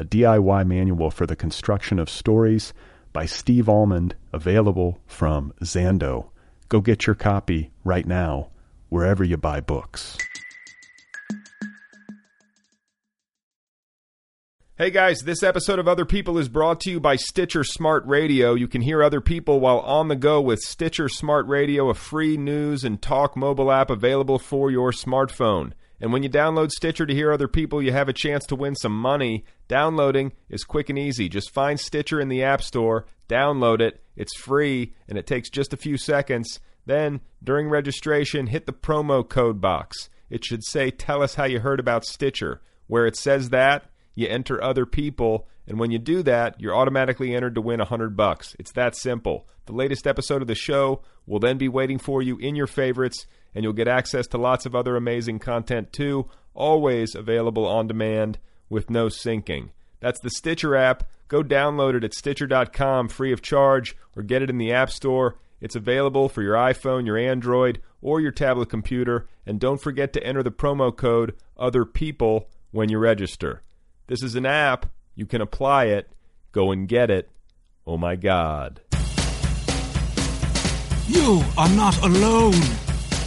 a DIY manual for the construction of stories by Steve Almond, available from Zando. Go get your copy right now, wherever you buy books. Hey guys, this episode of Other People is brought to you by Stitcher Smart Radio. You can hear other people while on the go with Stitcher Smart Radio, a free news and talk mobile app available for your smartphone. And when you download Stitcher to hear other people, you have a chance to win some money. Downloading is quick and easy. Just find Stitcher in the App Store, download it. It's free, and it takes just a few seconds. Then, during registration, hit the promo code box. It should say, Tell us how you heard about Stitcher. Where it says that, you enter other people, and when you do that, you're automatically entered to win a 100 bucks. It's that simple. The latest episode of the show will then be waiting for you in your favorites and you'll get access to lots of other amazing content too, always available on demand with no syncing. That's the Stitcher app. Go download it at Stitcher.com free of charge or get it in the App Store. It's available for your iPhone, your Android, or your tablet computer. And don't forget to enter the promo code Other People when you register. This is an app. You can apply it. Go and get it. Oh my God. You are not alone.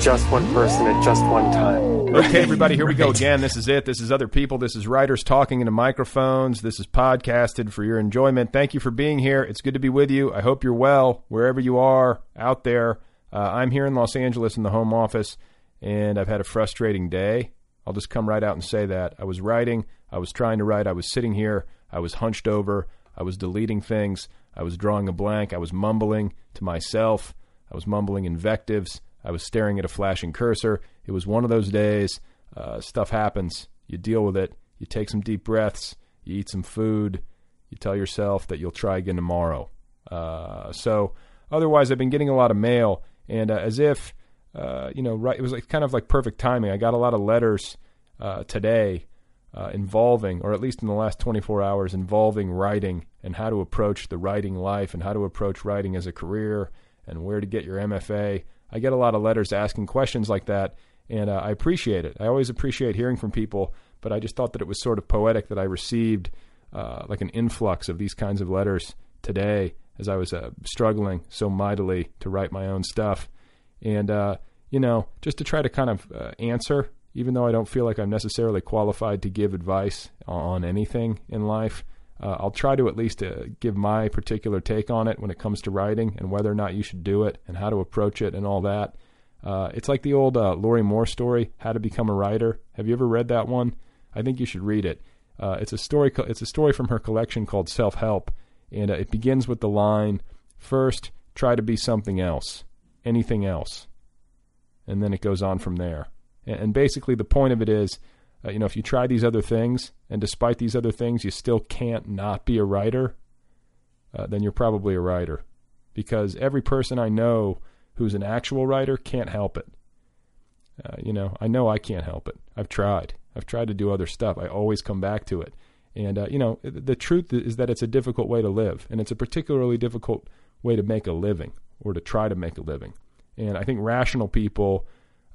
Just one person at just one time. Okay, everybody, here we go again. This is it. This is other people. This is writers talking into microphones. This is podcasted for your enjoyment. Thank you for being here. It's good to be with you. I hope you're well wherever you are out there. Uh, I'm here in Los Angeles in the home office, and I've had a frustrating day. I'll just come right out and say that. I was writing. I was trying to write. I was sitting here. I was hunched over. I was deleting things. I was drawing a blank. I was mumbling to myself. I was mumbling invectives. I was staring at a flashing cursor. It was one of those days. Uh, stuff happens. You deal with it. You take some deep breaths. You eat some food. You tell yourself that you'll try again tomorrow. Uh, so, otherwise, I've been getting a lot of mail, and uh, as if uh, you know, right, it was like kind of like perfect timing. I got a lot of letters uh, today uh, involving, or at least in the last 24 hours, involving writing and how to approach the writing life and how to approach writing as a career and where to get your MFA. I get a lot of letters asking questions like that, and uh, I appreciate it. I always appreciate hearing from people, but I just thought that it was sort of poetic that I received uh, like an influx of these kinds of letters today as I was uh, struggling so mightily to write my own stuff. And, uh, you know, just to try to kind of uh, answer, even though I don't feel like I'm necessarily qualified to give advice on anything in life, uh, I'll try to at least uh, give my particular take on it when it comes to writing and whether or not you should do it and how to approach it and all that. Uh, it's like the old uh, Lorrie Moore story, "How to Become a Writer." Have you ever read that one? I think you should read it. Uh, it's a story. Co- it's a story from her collection called Self Help, and uh, it begins with the line, First, try to be something else, anything else," and then it goes on from there. And, and basically, the point of it is uh, you know, if you try these other things and despite these other things you still can't not be a writer, uh, then you're probably a writer. Because every person I know who's an actual writer can't help it. Uh, you know, I know I can't help it. I've tried. I've tried to do other stuff. I always come back to it. And, uh, you know, the truth is that it's a difficult way to live. And it's a particularly difficult way to make a living or to try to make a living. And I think rational people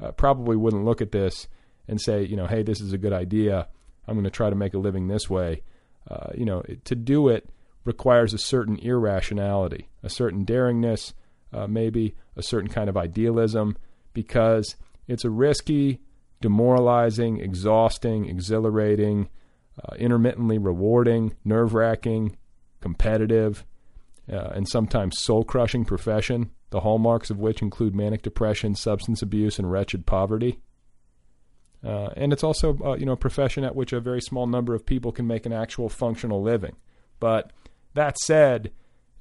uh, probably wouldn't look at this and say, you know, hey, this is a good idea. I'm going to try to make a living this way. Uh, you know, to do it requires a certain irrationality, a certain daringness, uh, maybe a certain kind of idealism, because it's a risky, demoralizing, exhausting, exhilarating, uh, intermittently rewarding, nerve wracking, competitive, uh, and sometimes soul crushing profession, the hallmarks of which include manic depression, substance abuse, and wretched poverty. Uh, and it's also, uh, you know, a profession at which a very small number of people can make an actual functional living. But that said,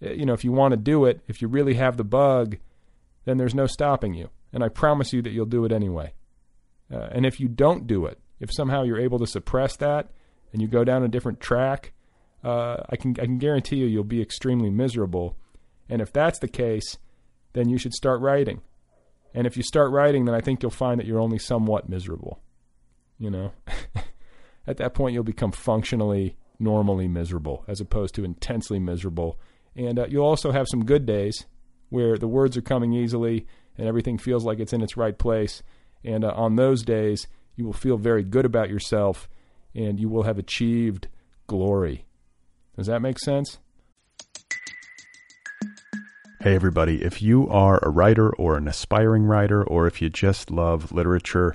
uh, you know, if you want to do it, if you really have the bug, then there's no stopping you. And I promise you that you'll do it anyway. Uh, and if you don't do it, if somehow you're able to suppress that and you go down a different track, uh, I can I can guarantee you you'll be extremely miserable. And if that's the case, then you should start writing. And if you start writing, then I think you'll find that you're only somewhat miserable. You know, at that point you'll become functionally normally miserable as opposed to intensely miserable. And uh, you'll also have some good days where the words are coming easily and everything feels like it's in its right place. And uh, on those days, you will feel very good about yourself and you will have achieved glory. Does that make sense? Hey, everybody. If you are a writer or an aspiring writer, or if you just love literature,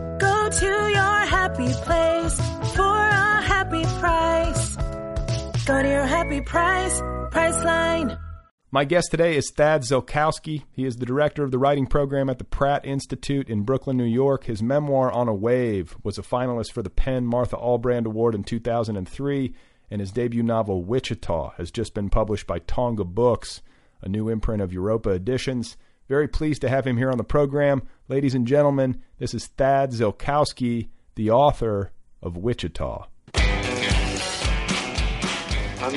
Go to your happy place for a happy price. Go to your happy price, Priceline. My guest today is Thad Ziolkowski. He is the director of the writing program at the Pratt Institute in Brooklyn, New York. His memoir, On a Wave, was a finalist for the PEN Martha Albrand Award in 2003, and his debut novel, Wichita, has just been published by Tonga Books, a new imprint of Europa Editions. Very pleased to have him here on the program. Ladies and gentlemen, this is Thad Ziolkowski, the author of Wichita. I'm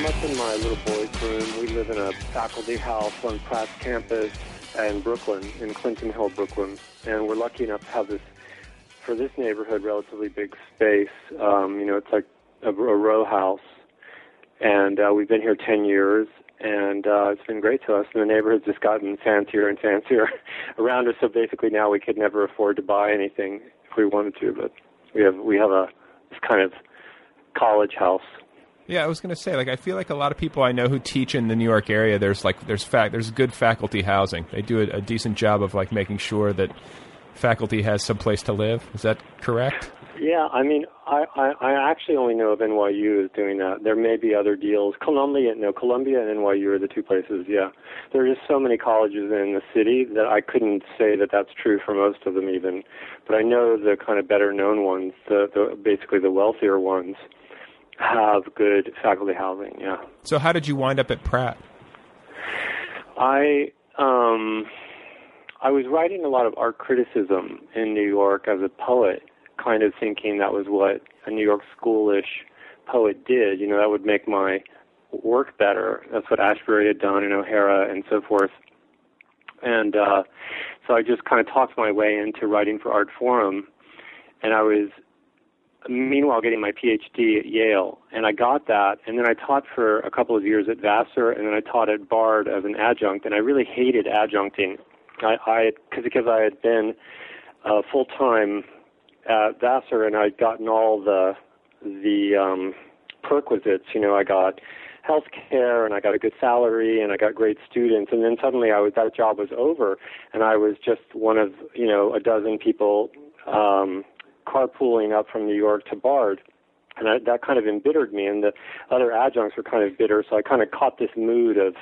up in my little boy's room. We live in a faculty house on Pratt's campus in Brooklyn, in Clinton Hill, Brooklyn. And we're lucky enough to have this, for this neighborhood, relatively big space. Um, you know, it's like a, a row house. And uh, we've been here 10 years, and uh, it's been great to us. And the neighborhood's just gotten fancier and fancier around us. So basically, now we could never afford to buy anything if we wanted to. But we have we have a this kind of college house yeah, I was going to say, like, I feel like a lot of people I know who teach in the New York area, there's like, there's fact, there's good faculty housing. They do a, a, decent job of like making sure that faculty has some place to live. Is that correct? Yeah, I mean, I, I, I actually only know of NYU is doing that. There may be other deals. Columbia, no, Columbia and NYU are the two places. Yeah, there are just so many colleges in the city that I couldn't say that that's true for most of them even. But I know the kind of better known ones, the, the basically the wealthier ones have good faculty housing. Yeah. So how did you wind up at Pratt? I um, I was writing a lot of art criticism in New York as a poet, kind of thinking that was what a New York schoolish poet did. You know, that would make my work better. That's what Ashbery had done and O'Hara and so forth. And uh, so I just kind of talked my way into writing for Artforum. and I was meanwhile getting my PhD at Yale, and I got that, and then I taught for a couple of years at Vassar, and then I taught at Bard as an adjunct, and I really hated adjuncting. I, I cause, because I had been uh, full time at Vassar, and I'd gotten all the the um, perquisites. You know, I got health care and I got a good salary and I got great students. And then suddenly I was that job was over and I was just one of you know a dozen people um carpooling up from New York to Bard. And I, that kind of embittered me and the other adjuncts were kind of bitter. So I kind of caught this mood of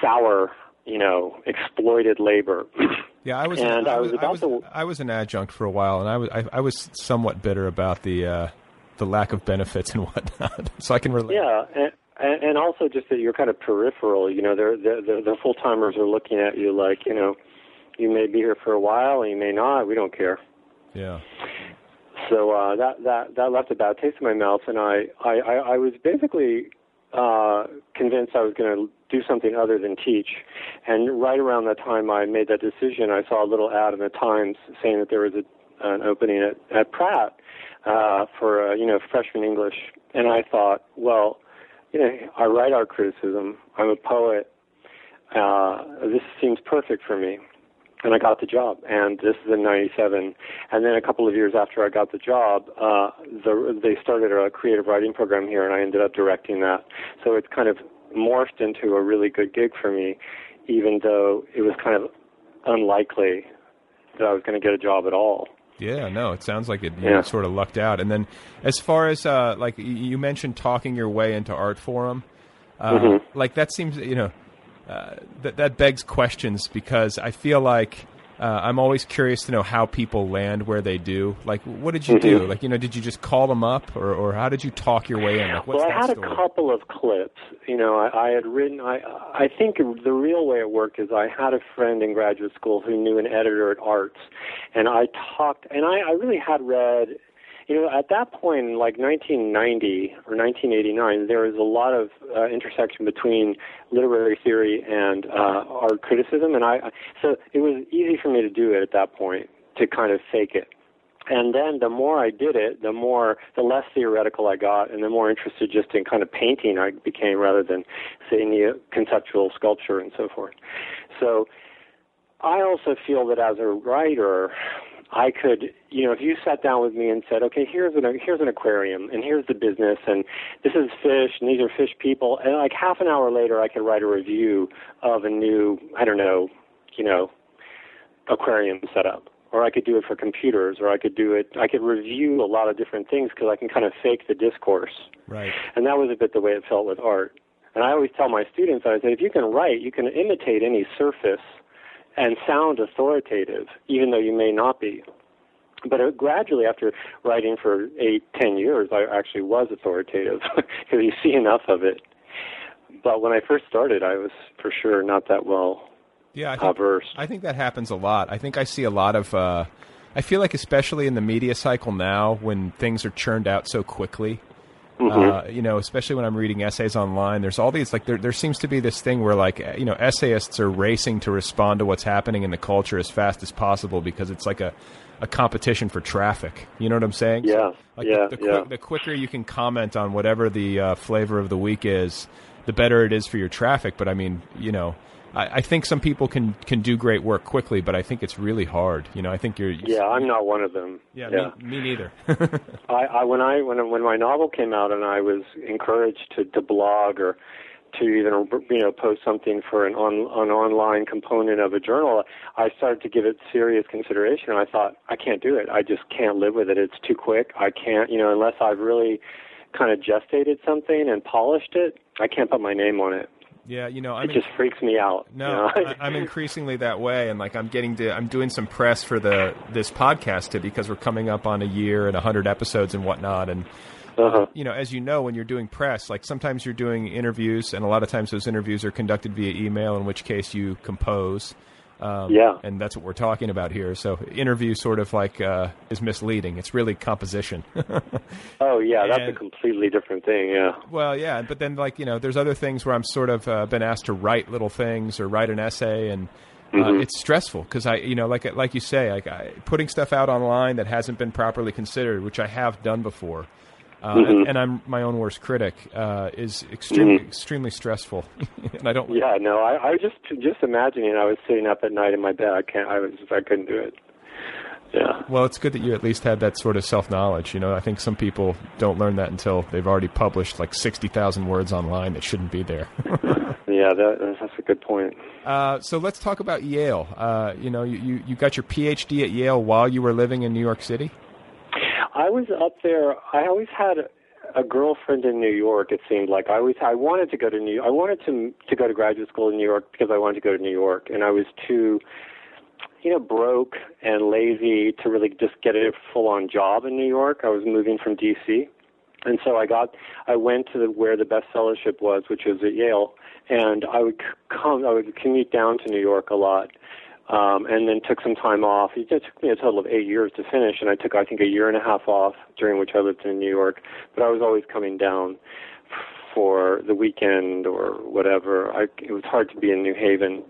sour you know exploited labor Yeah, I was. And I was, I was. I was, to- I was an adjunct for a while, and I was. I, I was somewhat bitter about the uh, the lack of benefits and whatnot. so I can relate. Yeah, and, and also just that you're kind of peripheral. You know, they're, the the, the full timers are looking at you like you know, you may be here for a while, and you may not. We don't care. Yeah. So uh, that that that left a bad taste in my mouth, and I I I, I was basically uh, convinced I was going to do something other than teach. And right around that time I made that decision, I saw a little ad in the Times saying that there was a, an opening at, at Pratt uh, for uh, you know freshman English, and I thought, well, you know, I write art criticism. I'm a poet. Uh, this seems perfect for me. And I got the job, and this is in '97. And then a couple of years after I got the job, uh, the, they started a creative writing program here, and I ended up directing that. So it's kind of morphed into a really good gig for me, even though it was kind of unlikely that I was going to get a job at all. Yeah, no, it sounds like it you Yeah. sort of lucked out. And then, as far as uh, like you mentioned, talking your way into Artforum, uh, Mhm. like that seems you know uh, that that begs questions because I feel like uh, I'm always curious to know how people land where they do. Like, what did you do? Mhm. Like, you know, did you just call them up, or or how did you talk your way in? Like, well, I had story? a couple of clips. You know, I, I had written. I I think the real way it worked is I had a friend in graduate school who knew an editor at Arts, and I talked. And I, I really had read. You know, at that point, like 1990 or 1989, there was a lot of uh, intersection between literary theory and uh, art criticism, and I so it was easy for me to do it at that point to kind of fake it. And then the more I did it, the more, the less theoretical I got, and the more interested just in kind of painting I became rather than, say, neo conceptual sculpture and so forth. So I also feel that as a writer, I could, you know, if you sat down with me and said, okay, here's an here's an aquarium, and here's the business, and this is fish, and these are fish people, and like half an hour later, I could write a review of a new, I don't know, you know, aquarium setup or I could do it for computers, or I could do it. I could review a lot of different things because I can kind of fake the discourse, Right. and that was a bit the way it felt with art. And I always tell my students, I say, if you can write, you can imitate any surface and sound authoritative, even though you may not be. But uh, gradually, after writing for eight, ten years, I actually was authoritative because you see enough of it. But when I first started, I was for sure not that well Yeah, I think, versed. I think that happens a lot. I think I see a lot of. Uh, I feel like, especially in the media cycle now, when things are churned out so quickly. Uh, you know, especially when I'm reading essays online, there's all these like there. There seems to be this thing where like uh, you know essayists are racing to respond to what's happening in the culture as fast as possible because it's like a, a competition for traffic. You know what I'm saying? Yeah, Like yeah, the, the, yeah. quick, the quicker you can comment on whatever the uh, flavor of the week is, the better it is for your traffic. But I mean, you know, I, I think some people can can do great work quickly, but I think it's really hard. You know, I think you're. Yeah, I'm not one of them. Yeah, yeah. Me, me neither. I, I when I when when my novel came out and I was encouraged to to blog or to even you know post something for an on an online component of a journal, I started to give it serious consideration. And I thought I can't do it. I just can't live with it. It's too quick. I can't you know unless I've really kind of gestated something and polished it. I can't put my name on it. Yeah, you know, I It just freaks me out. you No, know? I, I'm increasingly that way, and like I'm getting to, I'm doing some press for the this podcast too, because we're coming up on a year and a hundred episodes and whatnot, and uh-huh. you know, as you know, when you're doing press, like sometimes you're doing interviews, and a lot of times those interviews are conducted via email, in which case you compose. Um, Yeah. and that's what we're talking about here. So, interview sort of like uh, is misleading. It's really composition. Oh yeah, that's a completely different thing. Yeah. Well, yeah, but then like you know, there's other things where I'm sort of uh, been asked to write little things or write an essay, and uh, it's stressful because I, you know, like like you say, like I, putting stuff out online that hasn't been properly considered, which I have done before, uh, Mhm. and, and I'm my own worst critic, uh, is extremely Mhm. extremely stressful, and I don't. Yeah, no, I, I was just just imagining I was sitting up at night in my bed. I can't. I was. I couldn't do it. Yeah. Well, it's good that you at least had that sort of self knowledge. You know, I think some people don't learn that until they've already published like sixty thousand words online that shouldn't be there. Yeah, that, that's a good point. Uh, so let's talk about Yale. Uh, you know, you, you, you got your PhD at Yale while you were living in New York City. I was up there. I always had a girlfriend in New York. It seemed like I always I wanted to go to New. I wanted to to go to graduate school in New York because I wanted to go to New York, and I was too, you know, broke and lazy to really just get a full on job in New York. I was moving from D.C. And so I got, I went to the, where the best fellowship was, which was at Yale, and I would come, I would commute down to New York a lot, um, and then took some time off. It took me a total of eight years to finish, and I took, I think, a year and a half off during which I lived in New York. But I was always coming down for the weekend or whatever. I, it was hard to be in New Haven,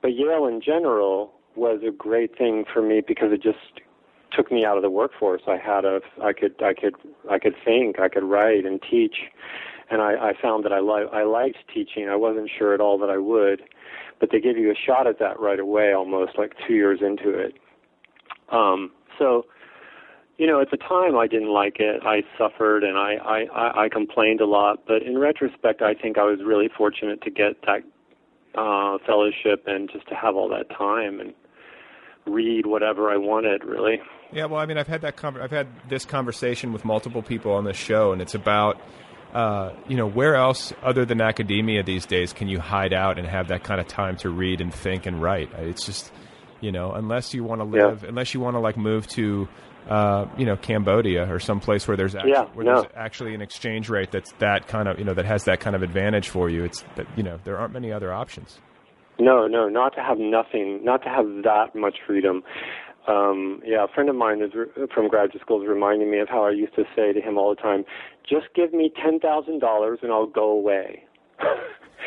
but Yale in general was a great thing for me because it just took me out of the workforce. I had a, I could, I could, I could think, I could write and teach, and I, I found that I li- I liked teaching. I wasn't sure at all that I would, but they give you a shot at that right away, almost like two years into it. Um, so, you know, at the time I didn't like it. I suffered and I, I, I, I complained a lot. But in retrospect, I think I was really fortunate to get that uh, fellowship and just to have all that time and read whatever I wanted, really. Yeah, well, I mean, I've had that conver- I've had this conversation with multiple people on this show, and it's about uh, you know where else other than academia these days can you hide out and have that kind of time to read and think and write? It's just you know unless you want to Yeah. live, unless you want to like move to uh, you know Cambodia or some place where there's actually, Yeah, where no. there's actually an exchange rate that's that kind of you know that has that kind of advantage for you. It's that you know there aren't many other options. No, no, not to have nothing, not to have that much freedom. Um, yeah, a friend of mine is re- from graduate school is reminding me of how I used to say to him all the time, "Just give me ten thousand dollars and I'll go away."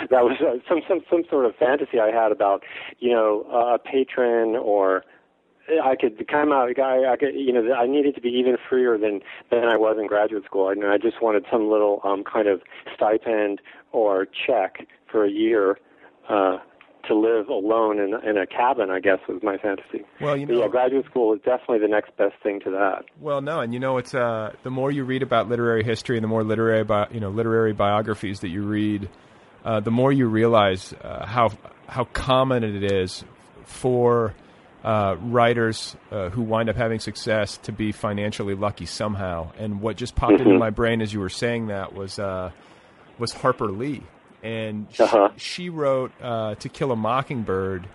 that was uh, some some some sort of fantasy I had about, you know, a patron or I could come out. I, I could, you know, I needed to be even freer than than I was in graduate school. I, I just wanted some little um, kind of stipend or check for a year uh, to live alone in, in a cabin. I guess was my fantasy. Well, you know, yeah, graduate school is definitely the next best thing to that. Well, no, and you know, it's uh, the more you read about literary history and the more literary, bi- you know, literary biographies that you read, uh, the more you realize uh, how how common it is for uh, writers uh, who wind up having success to be financially lucky somehow. And what just popped into Mhm. my brain as you were saying that was uh, was Harper Lee, and she, Uh-huh. she wrote uh, "To Kill a Mockingbird"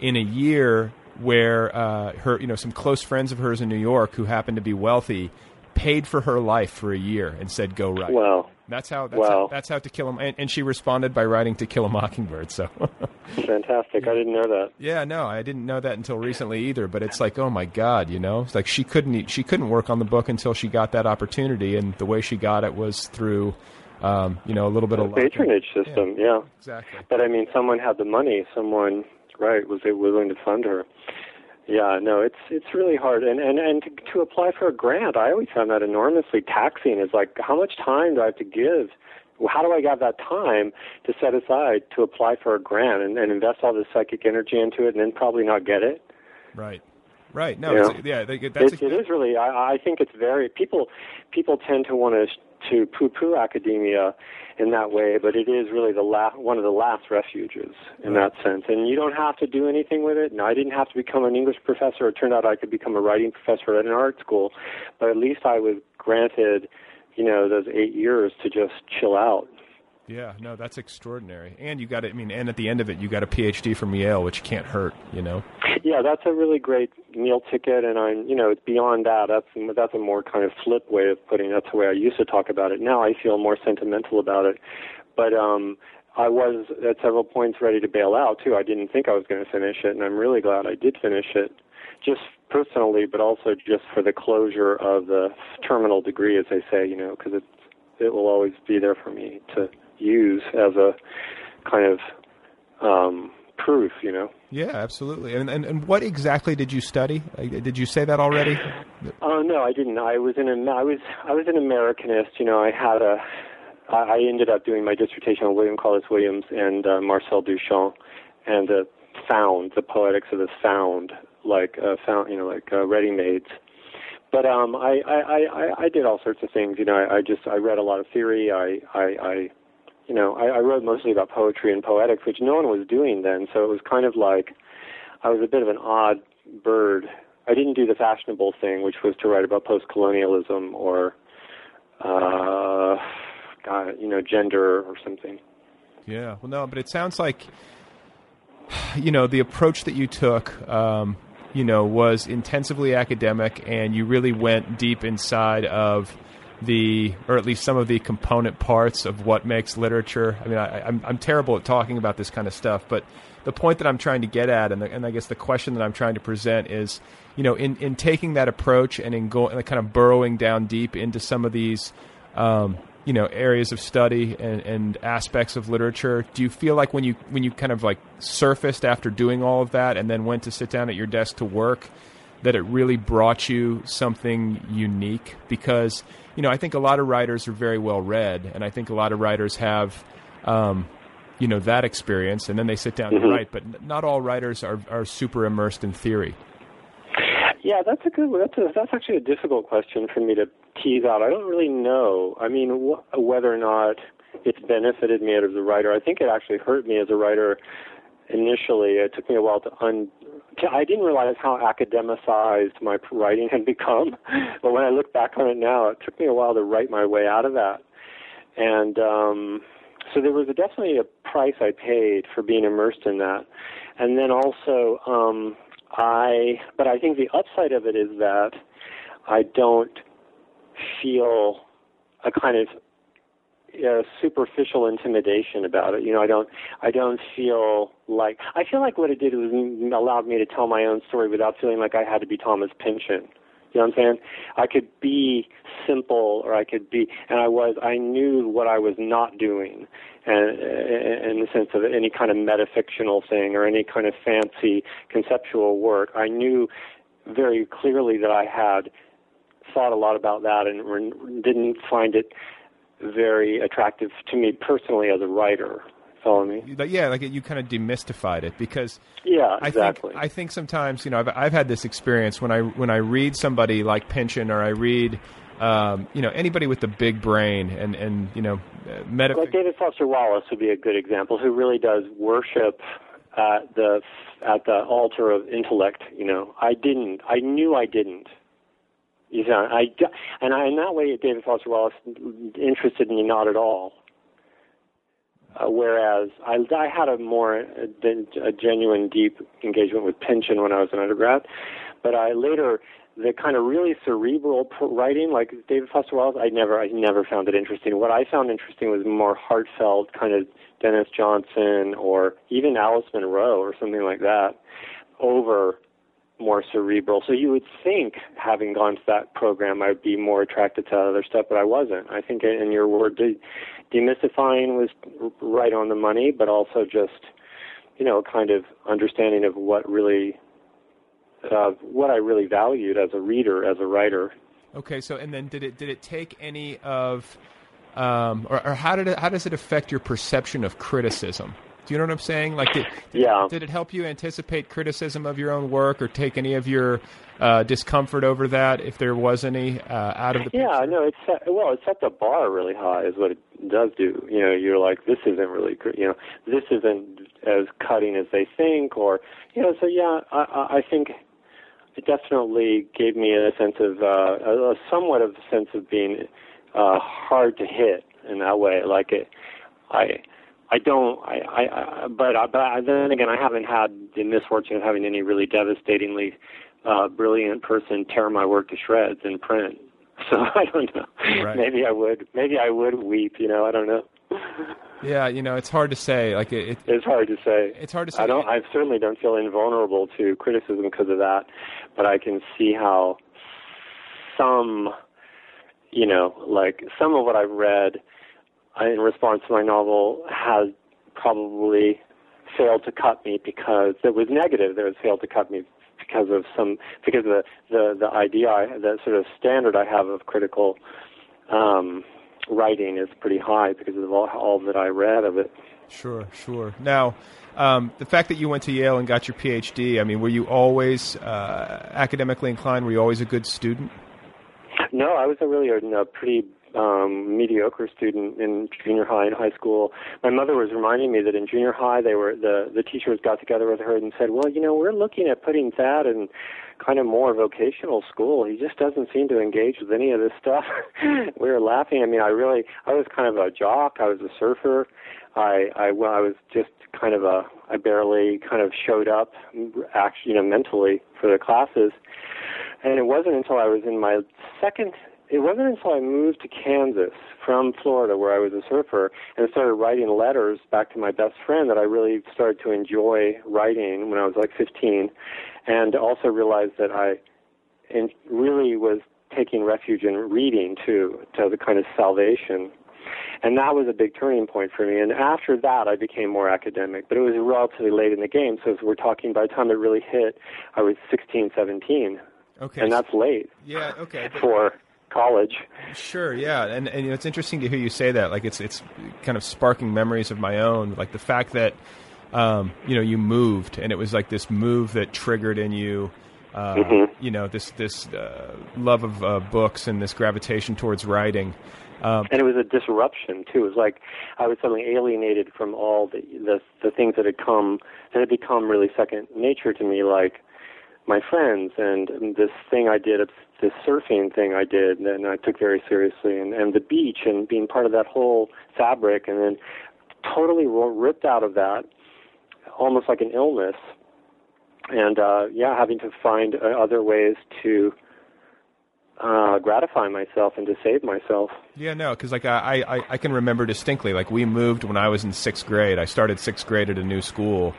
in a year where uh, her, you know, some close friends of hers in New York who happened to be wealthy paid for her life for a year and said, "Go write." Wow. That's how. That's, Wow. how, that's how to kill him. And, and she responded by writing "To Kill a Mockingbird." So. Fantastic. I didn't know that. Yeah, no, I didn't know that until recently either. But it's like, oh my god, you know, it's like she couldn't she couldn't work on the book until she got that opportunity, and the way she got it was through, um, you know, a little bit of luck. patronage system. Yeah. Exactly. But I mean, someone had the money. Someone, right, was willing to fund her. Yeah, no, it's it's really hard, and and and to, to apply for a grant, I always found that enormously taxing. Is like, how much time do I have to give? How do I have that time to set aside to apply for a grant and, and invest all this psychic energy into it, and then probably not get it? Right. Right. No. Yeah. It's, yeah. they- That's it, it is really. I, I think it's very people. People tend to want to to poo-poo academia in that way, but it is really the last one of the last refuges in that sense. And you don't have to do anything with it. And I didn't have to become an English professor. It turned out I could become a writing professor at an art school, but at least I was granted, you know, those eight years to just chill out. Yeah. No, that's extraordinary. And you got it. I mean, and at the end of it, you got a PhD from Yale, which can't hurt. You know. Yeah, that's a really great meal ticket, and I'm, you know, beyond that. That's that's a more kind of flip way of putting. It. That's the way I used to talk about it. Now I feel more sentimental about it, but um, I was at several points ready to bail out too. I didn't think I was going to finish it, and I'm really glad I did finish it, just personally, but also just for the closure of the terminal degree, as they say, you know, because it it will always be there for me to use as a kind of um, proof, you know. Yeah, absolutely. And, and and what exactly did you study? Uh, Did you say that already? Oh no, I didn't. I was in I was I was an Americanist. You know, I had a I ended up doing my dissertation on William Carlos Williams and uh, Marcel Duchamp and the sound, the poetics of the sound, like uh, found, you know, like uh, ready-mades. But um, I, I, I, I- I did all sorts of things. You know, I, I just I read a lot of theory. I, I, I you know, I, I wrote mostly about poetry and poetics, which no one was doing then. So it was kind of like I was a bit of an odd bird. I didn't do the fashionable thing, which was to write about post-colonialism or, uh, you know, gender or something. Yeah. Well, no, but it sounds like you know the approach that you took. Um, you know, was intensively academic, and you really went deep inside of the, or at least some of the component parts of what makes literature. I mean, I, I'm I'm terrible at talking about this kind of stuff, but the point that I'm trying to get at, and, the, and I guess the question that I'm trying to present is, you know, in in taking that approach and in going, kind of burrowing down deep into some of these. Um, you know areas of study and, and aspects of literature do you feel like when you when you kind of like surfaced after doing all of that and then went to sit down at your desk to work that it really brought you something unique because you know I think a lot of writers are very well read and I think a lot of writers have um, you know that experience and then they sit down Mhm. to write but not all writers are are super immersed in theory Yeah, that's a good. That's a, that's actually a difficult question for me to tease out. I don't really know. I mean, wh- whether or not it's benefited me as a writer. I think it actually hurt me as a writer initially. It took me a while to un. I didn't realize how academicized my writing had become, but when I look back on it now, it took me a while to write my way out of that. And um, so there was a, definitely a price I paid for being immersed in that. And then also, um, I, but I think the upside of it is that I don't feel a kind of uh, superficial intimidation about it. You know, I don't, I don't feel like, I feel like what it did was allowed me to tell my own story without feeling like I had to be Thomas Pynchon. You know what I'm saying? I could be simple, or I could be, and I was. I knew what I was not doing, and in the sense of any kind of metafictional thing or any kind of fancy conceptual work. I knew very clearly that I had thought a lot about that and didn't find it very attractive to me personally as a writer. Follow me? Yeah, like you kind of demystified it because Yeah, I exactly. think I think sometimes you know I've I've had this experience when I when I read somebody like Pynchon or I read um, you know anybody with a big brain and and you know meta Like David Foster Wallace would be a good example, who really does worship at the at the altar of intellect. You know, I didn't. I knew I didn't. You know, I and I, in that way, David Foster Wallace interested me not at all. Uh, whereas I, I had a more than a genuine, deep engagement with Pynchon when I was an undergrad, but I later the kind of really cerebral writing, like David Foster Wallace, I never, I never found it interesting. What I found interesting was more heartfelt, kind of Denis Johnson or even Alice Munro or something like that, over more cerebral. So you would think, having gone to that program, I'd be more attracted to other stuff, but I wasn't. I think, in your word, de- demystifying was right on the money, but also just, you know, kind of understanding of what really, uh, what I really valued as a reader, as a writer. Okay, so and then did it did it take any of um, or, or how did it how does it affect your perception of criticism? Do you know what I'm saying? Like, did, did, Yeah. did it help you anticipate criticism of your own work, or take any of your uh, discomfort over that, if there was any, uh, out of the Yeah, no, it's set, well, it set the bar really high, is what it does do. You know, you're like, this isn't really, you know, this isn't as cutting as they think, or you know, so yeah, I, I I think it definitely gave me a sense of uh, a, a somewhat of a sense of being uh, hard to hit in that way. Like it, I. I don't. I. I. I but. I, but I, then again, I haven't had the misfortune of having any really devastatingly uh, brilliant person tear my work to shreds in print. So I don't know. Right. Maybe I would. Maybe I would weep. You know. I don't know. Yeah, you know, it's hard to say. Like, it, it It's hard to say. It's hard to say. I don't. I certainly don't feel invulnerable to criticism because of that, but I can see how some, you know, like some of what I've read in response to my novel has probably failed to cut me because it was negative. That was failed to cut me because of some because of the the, the idea, I, the sort of standard I have of critical um, writing is pretty high because of all, all that I read of it. Sure, sure. Now, um, the fact that you went to Yale and got your PhD, I mean, were you always uh, academically inclined? Were you always a good student? No, I was a really a, a pretty um, mediocre student in junior high and high school. My mother was reminding me that in junior high, they were the the teachers got together with her and said, "Well, you know, we're looking at putting Thad in kind of more vocational school. He just doesn't seem to engage with any of this stuff." we were laughing. I mean, I really, I was kind of a jock. I was a surfer. I, I, well, I was just kind of a, I barely kind of showed up, actually, you know, mentally for the classes. And it wasn't until I was in my second it wasn't until I moved to Kansas from Florida, where I was a surfer, and started writing letters back to my best friend that I really started to enjoy writing when I was like 15, and also realized that I really was taking refuge in reading too, to the kind of salvation. And that was a big turning point for me. And after that, I became more academic. But it was relatively late in the game. So as we're talking, by the time it really hit, I was 16, 17. Okay. And that's late. Yeah. Okay. For college. Sure, yeah, and and you know, it's interesting to hear you say that. Like it's it's kind of sparking memories of my own. Like the fact that um, you know you moved, and it was like this move that triggered in you. Uh, mm-hmm. You know this this uh, love of uh, books and this gravitation towards writing, um, and it was a disruption too. It was like I was suddenly alienated from all the the, the things that had come that had become really second nature to me, like my friends and this thing I did, this surfing thing I did, and I took very seriously, and, and the beach and being part of that whole fabric, and then totally ripped out of that, almost like an illness, and uh, yeah, having to find uh, other ways to uh, gratify myself and to save myself. Yeah, no, because like I, I I can remember distinctly, like we moved when I was in sixth grade. I started sixth grade at a new school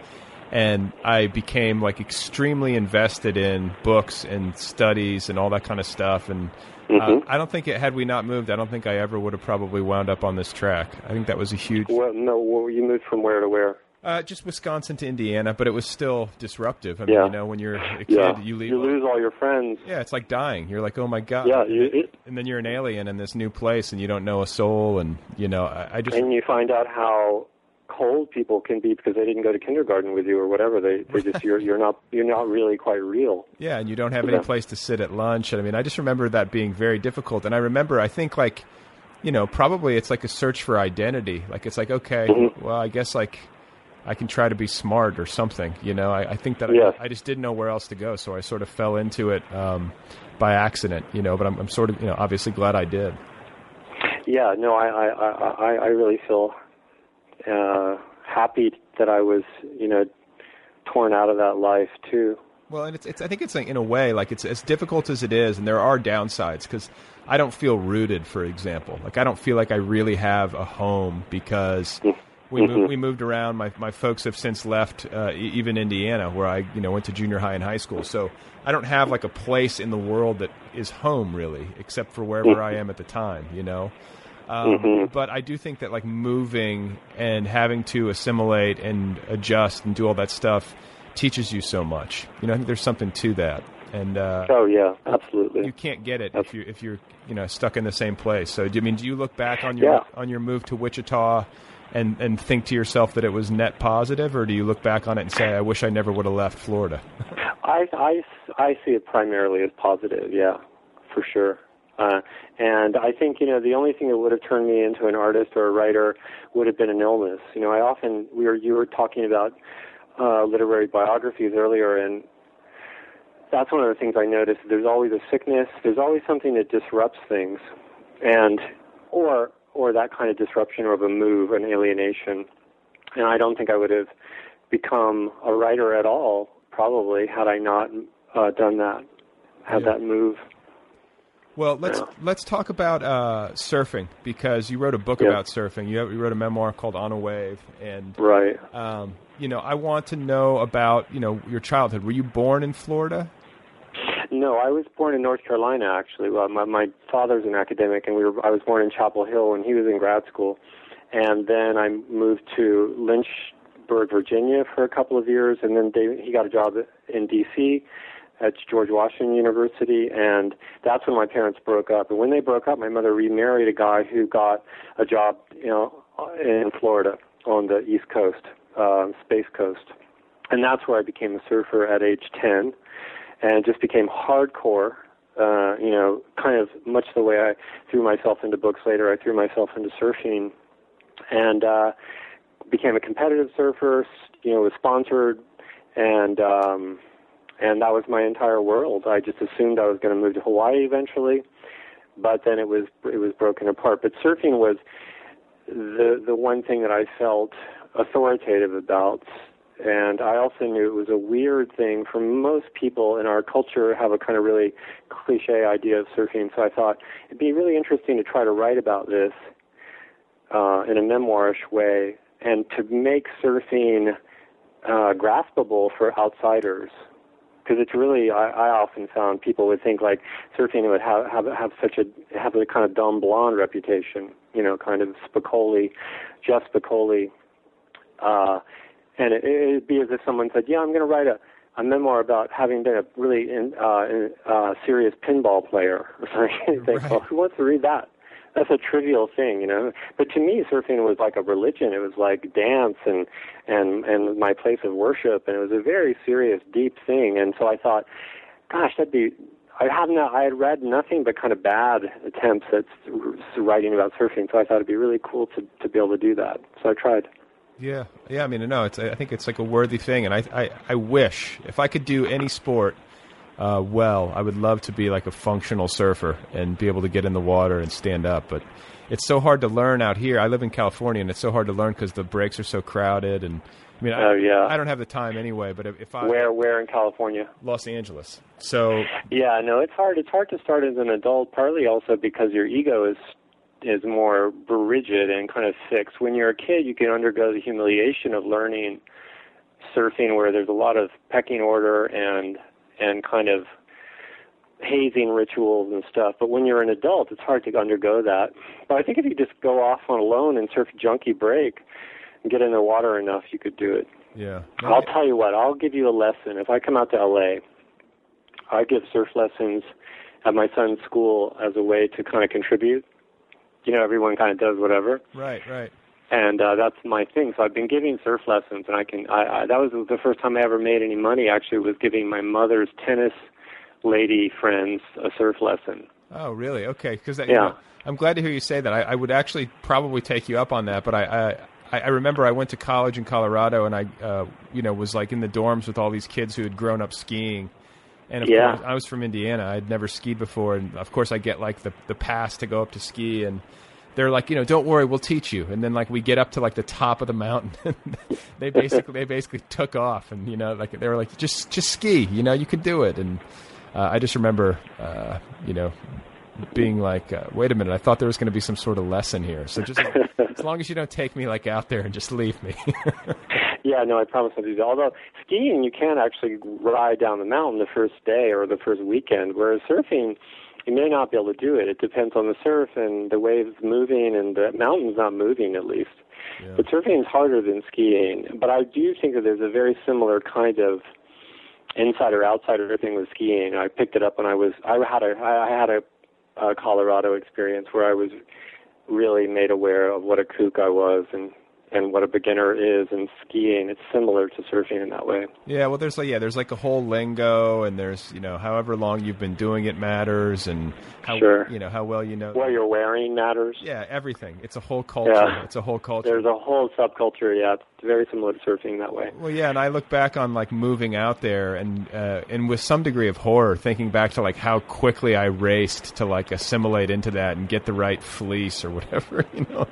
and I became like extremely invested in books and studies and all that kind of stuff. And uh, mm-hmm. I don't think it, had we not moved, I don't think I ever would have probably wound up on this track. I think that was a huge. Well, no, well, you moved from where to where? Uh, just Wisconsin to Indiana, but it was still disruptive. I mean, yeah. you know, when you're a kid, yeah. you leave. You lose all your friends. Yeah, it's like dying. You're like, oh my god. Yeah, you, it, and then you're an alien in this new place, and you don't know a soul, and you know, I, I just. And you find out how cold people can be because they didn't go to kindergarten with you or whatever. They they just you're you're not you're not really quite real. Yeah, and you don't have any place to sit at lunch. And I mean, I just remember that being very difficult. And I remember, I think like, you know, probably it's like a search for identity. Like it's like, okay, mm-hmm. well, I guess like I can try to be smart or something. You know, I, I think that yes. I, I, just didn't know where else to go, so I sort of fell into it um, by accident. You know, but I'm, I'm sort of you know obviously glad I did. Yeah, no, I I I, I really feel uh, happy that I was, you know, torn out of that life too. Well, and it's, it's I think it's like, in a way like it's as difficult as it is, and there are downsides because I don't feel rooted, for example. Like I don't feel like I really have a home because we mm-hmm. moved, we moved around. My my folks have since left, uh, even Indiana, where I you know went to junior high and high school. So I don't have like a place in the world that is home really, except for wherever I am at the time. You know. Um, mm-hmm. But I do think that like moving and having to assimilate and adjust and do all that stuff teaches you so much. You know, I think there's something to that. And uh, oh yeah, absolutely. You can't get it if you if you're you know stuck in the same place. So do you mean do you look back on your yeah. on your move to Wichita and and think to yourself that it was net positive, or do you look back on it and say, I wish I never would have left Florida? I I I see it primarily as positive. Yeah, for sure. Uh, and I think, you know, the only thing that would have turned me into an artist or a writer would have been an illness. You know, I often, we were, you were talking about uh, literary biographies earlier, and that's one of the things I noticed. There's always a sickness. There's always something that disrupts things, and or or that kind of disruption or of a move, an alienation. And I don't think I would have become a writer at all, probably, had I not uh, done that, had Yeah. that move. Well, let's let's talk about uh, surfing because you wrote a book Yeah. about surfing. You, have, you wrote a memoir called On a Wave, and Right. um, you know I want to know about you know your childhood. Were you born in Florida? No, I was born in North Carolina. Actually, well, my my father's an academic, and we were. I was born in Chapel Hill when he was in grad school, and then I moved to Lynchburg, Virginia, for a couple of years, and then they, he got a job in D.C. at George Washington University, and that's when my parents broke up. And when they broke up, my mother remarried a guy who got a job, you know, in Florida on the East Coast, uh, Space Coast, and that's where I became a surfer at age 10, and just became hardcore. Uh, you know, kind of much the way I threw myself into books later, I threw myself into surfing, and uh, became a competitive surfer. You know, was sponsored, and um, and that was my entire world. I just assumed I was going to move to Hawaii eventually, but then it was it was broken apart. But surfing was the the one thing that I felt authoritative about and I also knew it was a weird thing for most people in our culture have a kind of really cliche idea of surfing. So I thought it'd be really interesting to try to write about this uh, in a memoirish way and to make surfing uh, graspable for outsiders. Because it's really, I, I often found people would think like surfing would have have have such a have a kind of dumb blonde reputation, you know, kind of Spicoli, just Spicoli. Uh, and it, it'd be as if someone said, "Yeah, I'm going to write a, a memoir about having been a really in, uh, in, uh, serious pinball player or something." you think, Right. well, who wants to read that? That's a trivial thing, you know. But to me, surfing was like a religion. It was like dance and and and my place of worship, and it was a very serious, deep thing. And so I thought, gosh, that'd be. I have not. I had read nothing but kind of bad attempts at writing about surfing, so I thought it'd be really cool to to be able to do that. So I tried. Yeah, yeah. I mean, no, it's. I think it's like a worthy thing, and I, I, I wish if I could do any sport uh, well, I would love to be like a functional surfer and be able to get in the water and stand up. But it's so hard to learn out here. I live in California, and it's so hard to learn because the breaks are so crowded. And I mean, Oh, I, yeah. I don't have the time anyway. But if, if I Where where in California? Los Angeles, so Yeah, no, it's hard. It's hard to start as an adult, partly also because your ego is is more rigid and kind of fixed. When you're a kid, you can undergo the humiliation of learning surfing, where there's a lot of pecking order and and kind of hazing rituals and stuff. But when you're an adult, it's hard to undergo that. But I think if you just go off on alone and surf junkie break and get in the water enough, you could do it. yeah, I'll tell you what, I'll give you a lesson. If I come out to LA, I give surf lessons at my son's school as a way to kind of contribute. You know, everyone kind of does whatever, right, right. And uh, that's my thing. So I've been giving surf lessons, and I can. I, I that was the first time I ever made any money. Actually, was giving my mother's tennis lady friends a surf lesson. Oh, really? Okay, because Yeah. I'm glad to hear you say that. I, I would actually probably take you up on that, but I, I I remember I went to college in Colorado and I uh, you know was like in the dorms with all these kids who had grown up skiing. And of Yeah. course, I was from Indiana. I'd never skied before, and of course, I get like the the pass to go up to ski, and they're like, you know, don't worry, we'll teach you. And then like we get up to like the top of the mountain, they basically they basically took off, and you know, like they were like, just just ski, you know, you can do it. And uh, I just remember, uh, you know, being like, uh, wait a minute, I thought there was going to be some sort of lesson here. So just as long as you don't take me like out there and just leave me. Yeah, no, I promise I'll do that. Although skiing, you can actually ride down the mountain the first day or the first weekend, whereas surfing, you may not be able to do it. It depends on the surf and the waves moving, and the mountain's not moving at least. But surfing is harder than skiing. But I do think that there's a very similar kind of insider outsider thing with skiing. I picked it up when I was I had a I had a, a Colorado experience where I was really made aware of what a kook I was and and what a beginner is in skiing. It's similar to surfing in that way. Yeah, well, there's like yeah, there's like a whole lingo, and there's you know however long you've been doing it matters, and how Sure. you know how well you know. What you're wearing matters. yeah, everything. It's a whole culture. Yeah. It's a whole culture. There's a whole subculture. Yeah, it's very similar to surfing that way. Well, yeah, and I look back on like moving out there, and uh, and with some degree of horror, thinking back to like how quickly I raced to like assimilate into that and get the right fleece or whatever, you know.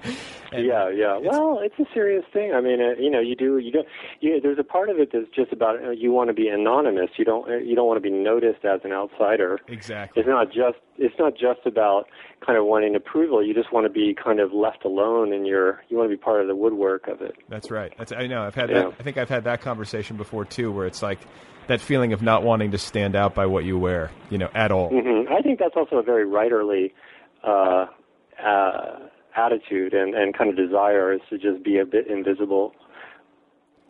And yeah, yeah. Well, it's a serious thing. I mean, uh, you know, you do, you don't. You, there's a part of it that's just about uh, you want to be anonymous. You don't, uh, you don't want to be noticed as an outsider. Exactly. It's not just, it's not just about kind of wanting approval. You just want to be kind of left alone, and you're, you want to be part of the woodwork of it. That's right. That's I know. I've had Yeah. that. I think I've had that conversation before too, where it's like that feeling of not wanting to stand out by what you wear, you know, at all. hmm I think that's also a very writerly uh, uh, attitude and, and kind of desire is to just be a bit invisible.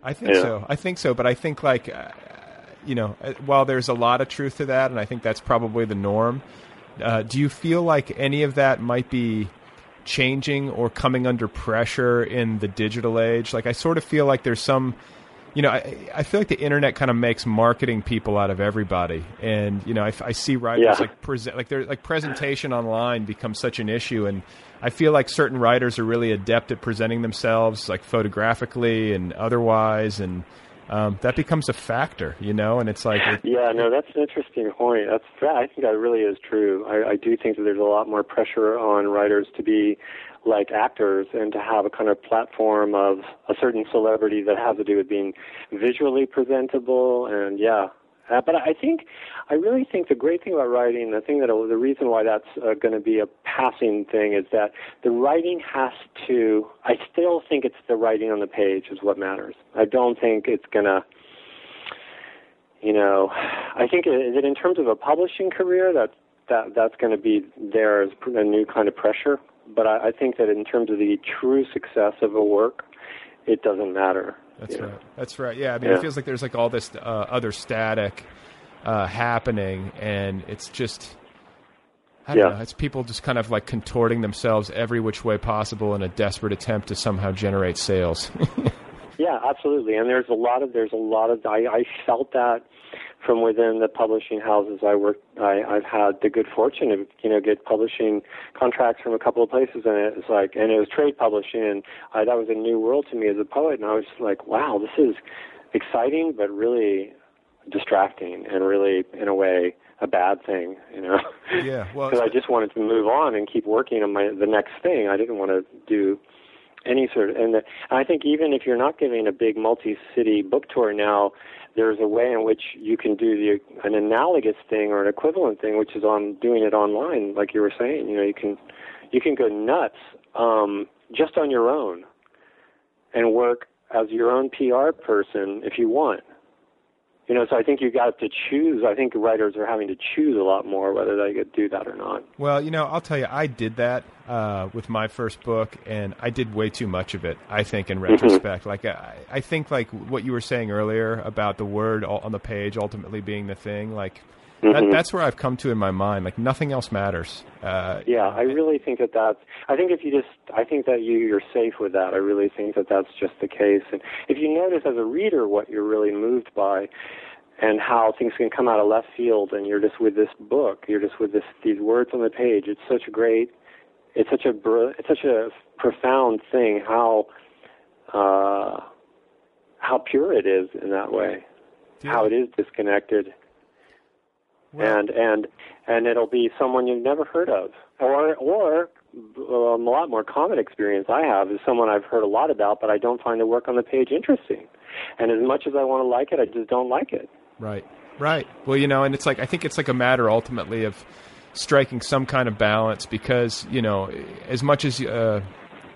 I think Yeah. so. I think so. But I think like, uh, you know, uh, while there's a lot of truth to that, and I think that's probably the norm. Uh, do you feel like any of that might be changing or coming under pressure in the digital age? Like, I sort of feel like there's some, you know, I, I feel like the internet kind of makes marketing people out of everybody, and you know, I, I see writers Yeah. like present, like they're like presentation online becomes such an issue, and I feel like certain writers are really adept at presenting themselves, like photographically and otherwise, and um, that becomes a factor, you know, and it's like. Yeah, no, that's an interesting point. That's I think that really is true. I, I do think that there's a lot more pressure on writers to be like actors and to have a kind of platform of a certain celebrity that has to do with being visually presentable and yeah. Uh, but I think, I really think the great thing about writing, the thing that the reason why that's uh, going to be a passing thing is that the writing has to. I still think it's the writing on the page is what matters. I don't think it's going to you know, I think is it in terms of a publishing career that that that's going to be there as a new kind of pressure. But I, I think that in terms of the true success of a work, it doesn't matter. That's know. right. That's right. Yeah, I mean, Yeah. it feels like there's like all this uh, other static uh, happening, and it's just. I don't Yeah. know. It's people just kind of like contorting themselves every which way possible in a desperate attempt to somehow generate sales. Yeah, absolutely. And there's a lot of there's a lot of I, I felt that from within the publishing houses I worked. I, I've had the good fortune of you know get publishing contracts from a couple of places, and it was like and it was trade publishing, and I, that was a new world to me as a poet. And I was just like, wow, this is exciting, but really distracting, and really in a way a bad thing, you know. yeah. Well, because I just wanted to move on and keep working on my the next thing. I didn't want to do any sort of and, the, and I think even if you're not giving a big multi-city book tour now, there's a way in which you can do the an analogous thing or an equivalent thing, which is on doing it online, like you were saying. You know, you can you can go nuts um, just on your own and work as your own PR person if you want. You know, so I think you got to choose. I think writers are having to choose a lot more whether they could do that or not. Well, you know, I'll tell you, I did that uh, with my first book, and I did way too much of it. I think, in retrospect, like I, I think, like what you were saying earlier about the word on the page ultimately being the thing, like that, Mhm. that's where I've come to in my mind. Like nothing else matters. Uh, Yeah, I really think that that's. I think if you just, I think that you you're safe with that. I really think that that's just the case. And if you notice as a reader what you're really moved by, and how things can come out of left field, and you're just with this book, you're just with this these words on the page. It's such a great, it's such a br- it's such a profound thing how, uh, how pure it is in that way, how it is disconnected and and and it'll be someone you've never heard of, or or um, a lot more common experience I have is someone I've heard a lot about, but I don't find the work on the page interesting. And as much as I want to like it, I just don't like it. Right. Right. Well, you know, and it's like I think it's like a matter ultimately of striking some kind of balance because you know, as much as uh,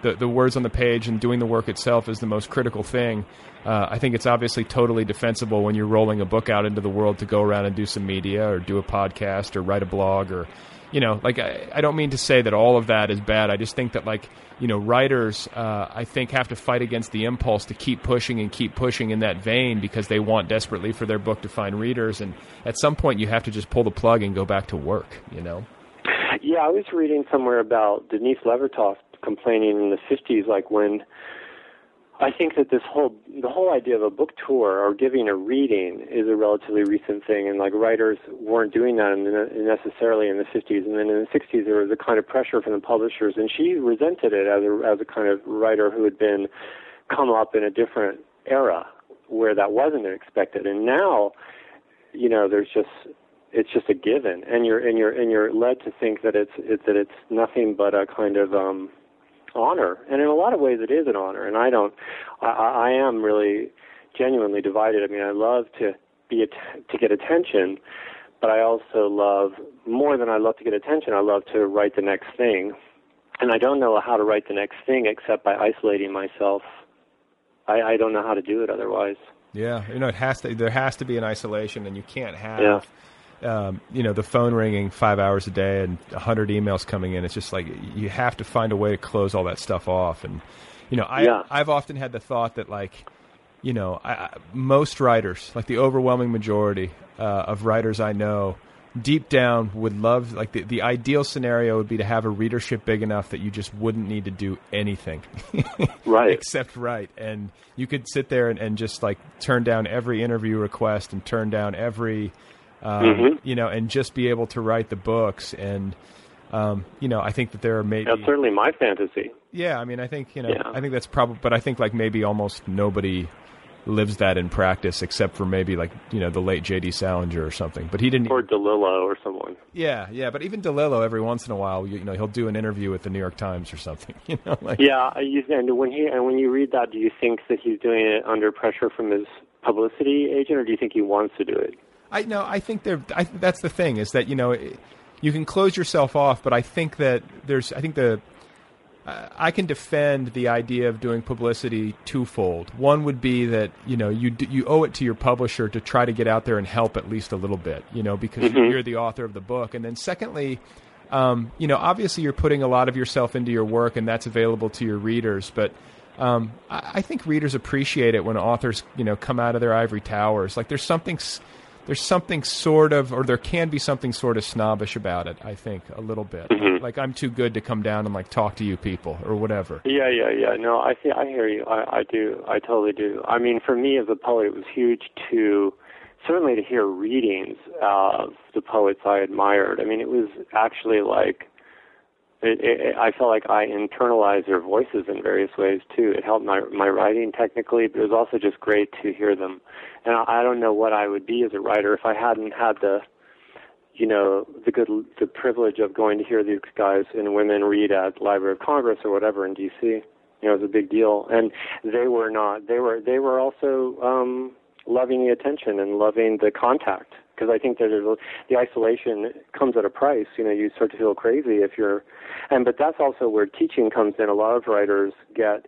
the the words on the page and doing the work itself is the most critical thing. Uh, I think it's obviously totally defensible when you're rolling a book out into the world to go around and do some media or do a podcast or write a blog or you know like I, I don't mean to say that all of that is bad. I just think that like you know writers uh, i think have to fight against the impulse to keep pushing and keep pushing in that vein because they want desperately for their book to find readers. And at some point you have to just pull the plug and go back to work you know? Yeah, I was reading somewhere about Denise Levertov complaining in the 50s, like when I think that this whole the whole idea of a book tour or giving a reading is a relatively recent thing, and like writers weren't doing that in the, necessarily in the 50s, and then in the 60s there was a kind of pressure from the publishers, and she resented it as a as a kind of writer who had been come up in a different era where that wasn't expected, and now you know there's just it's just a given, and you're and you're and you're led to think that it's it, that it's nothing but a kind of um, honor, and in a lot of ways it is an honor. And I don't, I, I am really genuinely divided. I mean, I love to be at- to get attention, but I also love more than I love to get attention. I love to write the next thing, and I don't know how to write the next thing except by isolating myself. I, I don't know how to do it otherwise. Yeah, you know, it has to. There has to be an isolation, and you can't have, um, you know, the phone ringing five hours a day and a hundred emails coming in. It's just like you have to find a way to close all that stuff off. And you know, I Yeah. I've often had the thought that like, you know, I, I- most writers, like the overwhelming majority uh, of writers I know, deep down would love like the, the ideal scenario would be to have a readership big enough that you just wouldn't need to do anything Right. except write and you could sit there and, and just like turn down every interview request and turn down every um, Mhm. you know and just be able to write the books and um, you know i think that there are maybe That's certainly my fantasy. yeah i mean i think you know Yeah. i think that's probably but i think like maybe almost nobody lives that in practice except for maybe like you know the late jd salinger or something but he didn't Or DeLillo or someone. yeah yeah but even delillo every once in a while you, you know he'll do an interview with the new york times or something you know like Yeah, and when he and when you read that, do you think that he's doing it under pressure from his publicity agent, or do you think he wants to do it? I no, I think there. I, that's the thing is that you know it- you can close yourself off, but I think that there's. I think the. Uh, I can defend the idea of doing publicity twofold. One would be that you know you d- you owe it to your publisher to try to get out there and help at least a little bit, you know, because Mhm. you're the author of the book. And then secondly, um, you know, obviously you're putting a lot of yourself into your work, and that's available to your readers. But um, I, I think readers appreciate it when authors, you know, come out of their ivory towers. Like there's something, s- there's something sort of, or there can be something sort of snobbish about it. I think a little bit. Mhm. Like I'm too good to come down and like talk to you people or whatever. Yeah, yeah, yeah. No, I see. I hear you. I, I do. I totally do. I mean, for me as a poet, it was huge to certainly to hear readings of the poets I admired. I mean, it was actually like it, it, I felt like I internalized their voices in various ways too. It helped my my writing technically, but it was also just great to hear them. And I, I don't know what I would be as a writer if I hadn't had the you know the good the privilege of going to hear these guys and women read at Library of Congress or whatever in D.C. You know, it was a big deal, and they were not. They were they were also um, loving the attention and loving the contact because I think that there's a, the isolation comes at a price. You know, you start to feel crazy if you're, and but that's also where teaching comes in. A lot of writers get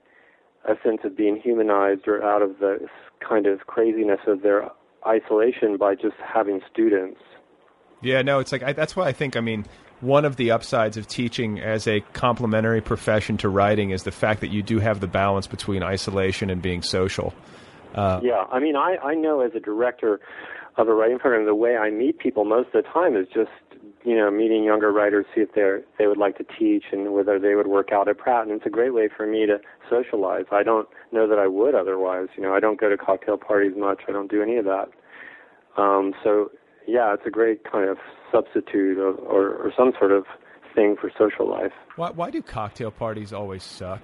a sense of being humanized or out of the kind of craziness of their isolation by just having students. Yeah, no, it's like I, that's why I think. I mean, one of the upsides of teaching as a complementary profession to writing is the fact that you do have the balance between isolation and being social. Uh, Yeah, I mean, I I know as a director of a writing program, the way I meet people most of the time is just you know meeting younger writers, see if they they would like to teach and whether they would work out at Pratt, and it's a great way for me to socialize. I don't know that I would otherwise. You know, I don't go to cocktail parties much. I don't do any of that. Um, so yeah, it's a great kind of substitute of, or or some sort of thing for social life. why, why do cocktail parties always suck?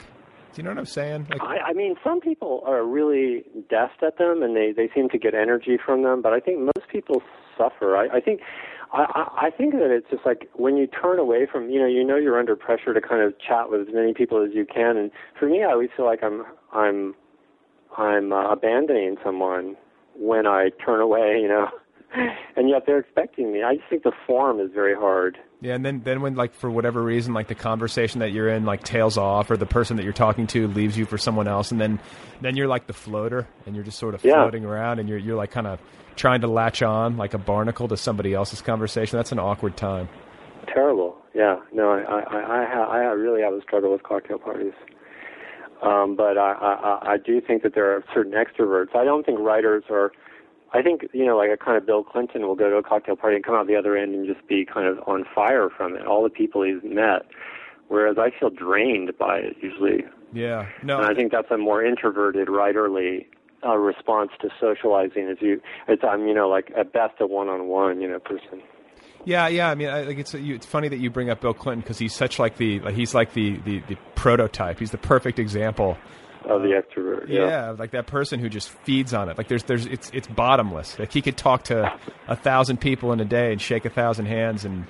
Do you know what I'm saying? Like, I, I mean, some people are really deft at them, and they they seem to get energy from them. But I think most people suffer. I, I think. I, I think that it's just like when you turn away from, you know, you know you're under pressure to kind of chat with as many people as you can. And for me, I always feel like I'm, I'm, I'm uh, abandoning someone when I turn away, you know. And yet they're expecting me. I just think the form is very hard. Yeah, and then then when like for whatever reason like the conversation that you're in like tails off or the person that you're talking to leaves you for someone else and then then you're like the floater and you're just sort of Yeah. floating around and you're you're like kind of trying to latch on like a barnacle to somebody else's conversation. That's an awkward time. Terrible. Yeah. No, I I I, I, ha- I really have a struggle with cocktail parties. Um, but I, I I- I do think that there are certain extroverts. I don't think writers are. I think you know, like a kind of Bill Clinton will go to a cocktail party and come out the other end and just be kind of on fire from it. All the people he's met, whereas I feel drained by it usually. Yeah. No. And I think that's a more introverted, writerly uh, response to socializing. As you, it's I'm you know like at best a one-on-one you know person. Yeah, yeah. I mean, I, like it's you, it's funny that you bring up Bill Clinton because he's such like the like he's like the, the the prototype. He's the perfect example of the extrovert. Yeah. like that person who just feeds on it. Like there's there's it's it's bottomless. Like he could talk to a thousand people in a day and shake a thousand hands and.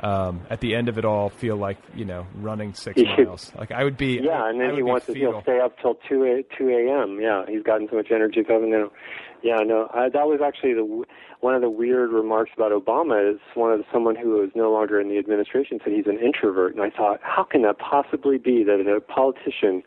Um, at the end of it all, feel like you know running six He should- miles. Like I would be. Yeah, and then he wants to he'll stay up till two a, two a.m. Yeah, he's gotten so much energy coming in. Yeah, no, I, that was actually the w- one of the weird remarks about Obama is one of the, someone who is no longer in the administration said he's an introvert, and I thought, how can that possibly be that a politician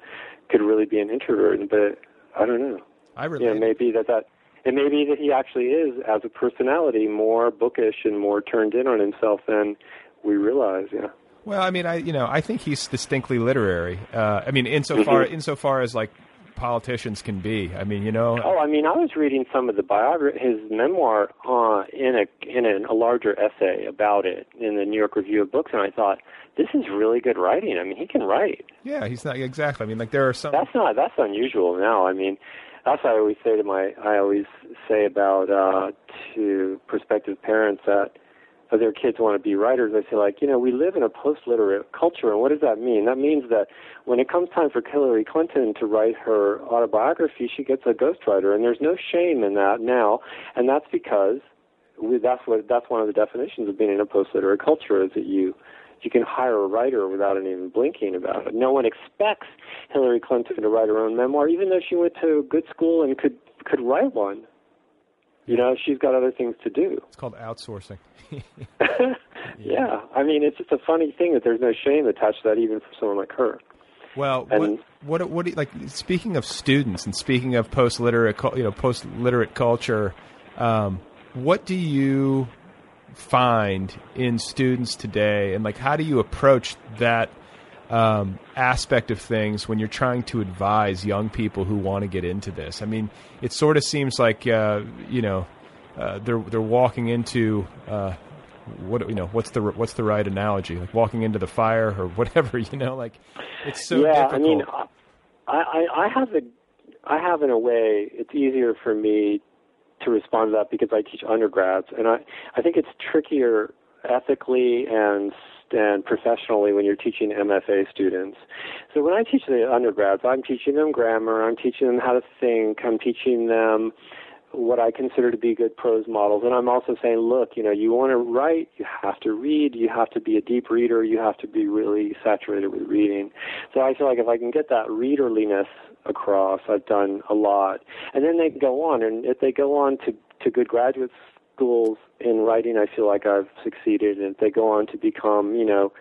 could really be an introvert? But I don't know. I You know, maybe that that it may be that he actually is, as a personality, more bookish and more turned in on himself than we realize. Yeah. Well, I mean, I you know, I think he's distinctly literary. Uh, I mean, insofar Mhm. insofar as like politicians can be. I mean, you know. Oh, I mean, I was reading some of the biography, his memoir, uh, in a in a, a larger essay about it in the New York Review of Books, and I thought this is really good writing. I mean, he can write. Yeah, he's not exactly. I mean, like there are some. That's not that's unusual now. I mean, that's what I always say to my I always say about uh, to prospective parents that of their kids want to be writers, I say like, you know, we live in a post-literate culture, and what does that mean? That means that when it comes time for Hillary Clinton to write her autobiography, she gets a ghostwriter, and there's no shame in that now, and that's because we, that's what that's one of the definitions of being in a post-literate culture is that you you can hire a writer without even blinking about it. No one expects Hillary Clinton to write her own memoir, even though she went to a good school and could could write one. You know, she's got other things to do. It's called outsourcing. yeah, I mean, it's just a funny thing that there's no shame attached to that, even for someone like her. Well, And- what, what what do you, like speaking of students and speaking of post literate you know post literate culture, um, what do you find in students today, and like how do you approach that um, aspect of things when you're trying to advise young people who want to get into this? I mean, it sort of seems like uh, you know uh, they're they're walking into. Uh, what you know? What's the what's the right analogy? Like walking into the fire or whatever. You know, like it's so yeah, difficult. I mean, I, I I have a I have in a way it's easier for me to respond to that because I teach undergrads, and I I think it's trickier ethically and and professionally when you're teaching MFA students. So when I teach the undergrads, I'm teaching them grammar, I'm teaching them how to think, I'm teaching them what I consider to be good prose models. And I'm also saying, look, you know, you want to write, you have to read, you have to be a deep reader, you have to be really saturated with reading. So I feel like if I can get that readerliness across, I've done a lot. And then they go on, and if they go on to, to good graduate schools in writing, I feel like I've succeeded. And if they go on to become, you know,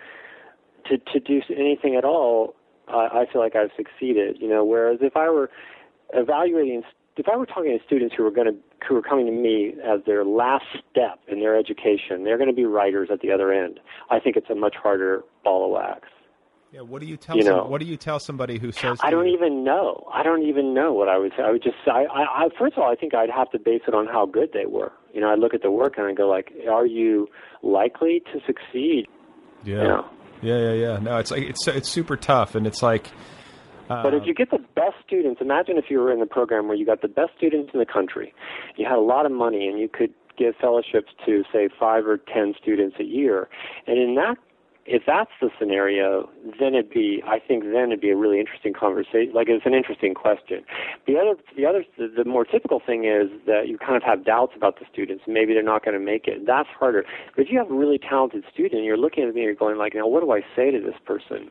to, to do anything at all, I, I feel like I've succeeded. You know, whereas if I were evaluating if I were talking to students who were going to who were coming to me as their last step in their education, they're going to be writers at the other end. I think it's a much harder ball of wax. Yeah, what do you tell? You some- know. what do you tell somebody who says? I don't you- even know. I don't even know what I would say. I would just I, I, I first of all, I think I'd have to base it on how good they were. You know, I look at the work and I go like, are you likely to succeed? Yeah. Yeah. Yeah, yeah, yeah. No, it's like it's it's super tough, and it's like. Uh, But if you get the best students, imagine if you were in the program where you got the best students in the country, you had a lot of money, and you could give fellowships to say five or ten students a year, and in that, if that's the scenario, then it'd be, I think, then it'd be a really interesting conversation. Like it's an interesting question. The other, the other, the, the more typical thing is that you kind of have doubts about the students. Maybe they're not going to make it. That's harder. But if you have a really talented student, and you're looking at me, and you're going like, now what do I say to this person?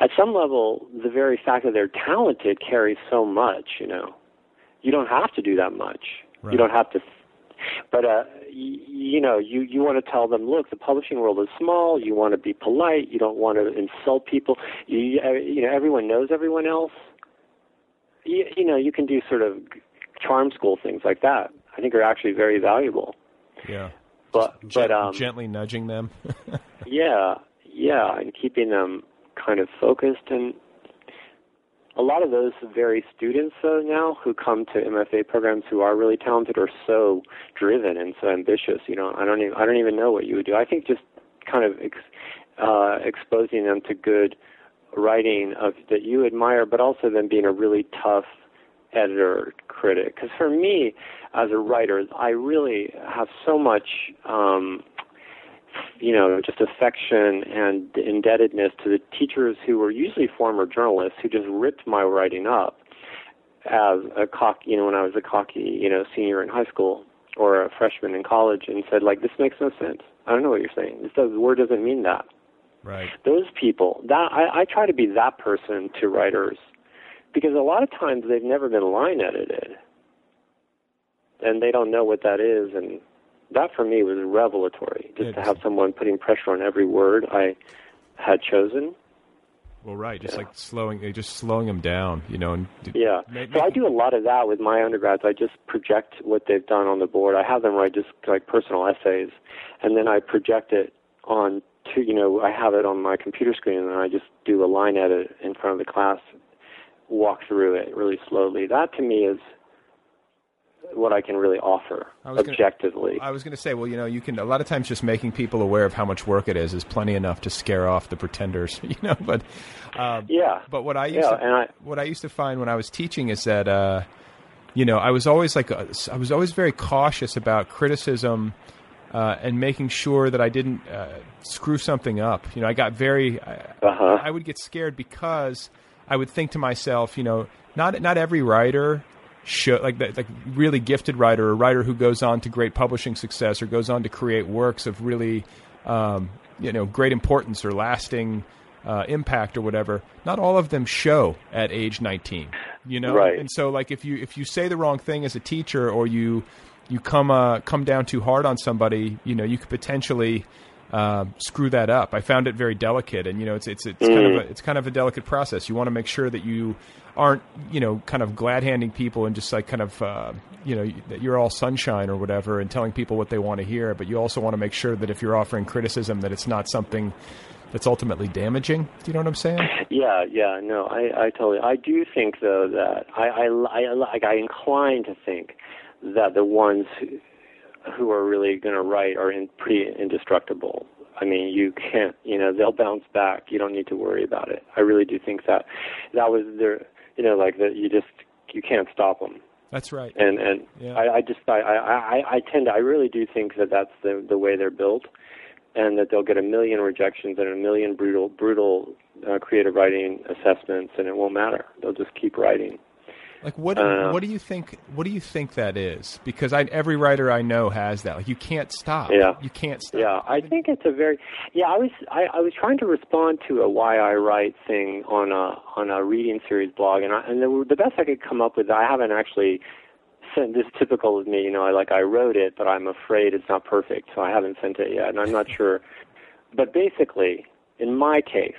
at some level, the very fact that they're talented carries so much. You know, you don't have to do that much. Right. You don't have to. But uh, y- you know, you you want to tell them, look, the publishing world is small. You want to be polite. You don't want to insult people. You you know, everyone knows everyone else. You, you know, you can do sort of charm school things like that. I think are actually very valuable. yeah, But but um, gently nudging them. yeah, yeah, and keeping them kind of focused. And a lot of those very students though now who come to MFA programs who are really talented are so driven and so ambitious. You know, I don't even I don't even know what you would do. I think just kind of ex, uh, exposing them to good writing of that you admire, but also them being a really tough editor critic. Because for me, as a writer, I really have so much. Um, you know, just affection and indebtedness to the teachers who were usually former journalists who just ripped my writing up as a cock, you know, when I was a cocky, you know, senior in high school or a freshman in college and said like, this makes no sense. I don't know what you're saying. This does, word doesn't mean that. right. Those people, that I, I try to be that person to writers because a lot of times they've never been line edited and they don't know what that is and that for me was revelatory just to have someone putting pressure on every word I had chosen. Well, right. Just like slowing, uh, just slowing them down. You know, and Yeah. make- So I do a lot of that with my undergrads. I just project what they've done on the board. I have them write just like personal essays, and then I project it on to you know I have it on my computer screen, and then I just do a line edit in front of the class walk through it really slowly. That to me is what I can really offer I was gonna- objectively. I was going to say, well, you know, you can a lot of times just making people aware of how much work it is is plenty enough to scare off the pretenders, you know. But um, yeah, but what I used Yeah, to, and I- what I used to find when I was teaching is that uh, you know I was always like uh, I was always very cautious about criticism uh, and making sure that I didn't uh, screw something up. You know, I got very I, Uh-huh. I would get scared because I would think to myself, you know, not not every writer should like that like really gifted writer or writer who goes on to great publishing success or goes on to create works of really um, you know great importance or lasting uh, impact or whatever. Not all of them show at age 19. You know, Right. and so like if you if you say the wrong thing as a teacher or you you come uh, come down too hard on somebody, you know, you could potentially uh, screw that up. I found it very delicate, and you know, it's it's it's kind of Mm. a, it's kind of a delicate process. You want to make sure that you aren't you know kind of glad handing people and just like kind of uh, you know that you're all sunshine or whatever and telling people what they want to hear. But you also want to make sure that if you're offering criticism, that it's not something that's ultimately damaging. Do you know what I'm saying? Yeah, yeah, no, I, I totally. I do think though that I, I, I like I incline to think that the ones who, who are really going to write are in, pretty indestructible. I mean, you can't, you know, they'll bounce back. You don't need to worry about it. I really do think that that was their, you know, like that. You just you can't stop them. That's right. And and Yeah. I, I just I, I I tend to I really do think that that's the the way they're built, and that they'll get a million rejections and a million brutal brutal uh, creative writing assessments, and it won't matter. They'll just keep writing. Like what? Uh, what do you think? What do you think that is? Because I, every writer I know has that. Like you can't stop. Yeah. You can't stop. Yeah, I think it's a very yeah. I was I, I was trying to respond to a why I write thing on a on a reading series blog, and I, and the, the best I could come up with. I haven't actually sent this typical of me. You know, I like I wrote it, but I'm afraid it's not perfect, so I haven't sent it yet, and I'm not sure. But basically, in my case,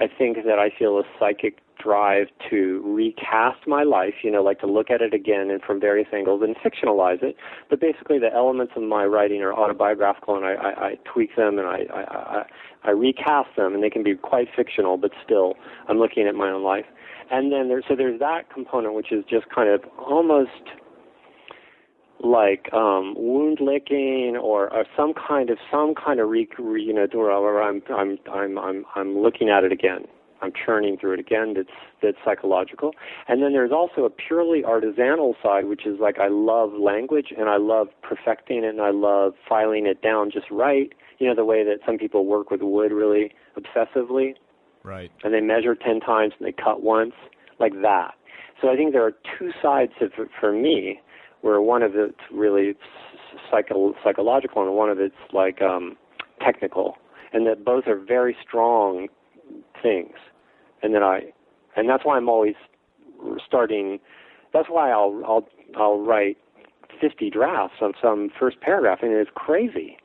I think that I feel a psychic drive to recast my life, you know, like to look at it again and from various angles and fictionalize it. But basically, the elements of my writing are autobiographical, and I, I, I tweak them and I, I, I, I recast them, and they can be quite fictional, but still, I'm looking at my own life. And then there's so there's that component, which is just kind of almost like um wound licking or, or some kind of some kind of re, re, you know where I'm I'm I'm I'm I'm looking at it again. I'm churning through it again. That's that's psychological. And then there's also a purely artisanal side, which is like I love language and I love perfecting it and I love filing it down just right. You know the way that some people work with wood really obsessively Right. and they measure 10 times and they cut once, like that. So I think there are two sides of for me, where one of it's really psycho- psychological and one of it's like um, technical, and that both are very strong things. And then I, and that's why I'm always starting. That's why I'll I'll I'll write 50 drafts on some first paragraph, and it's crazy.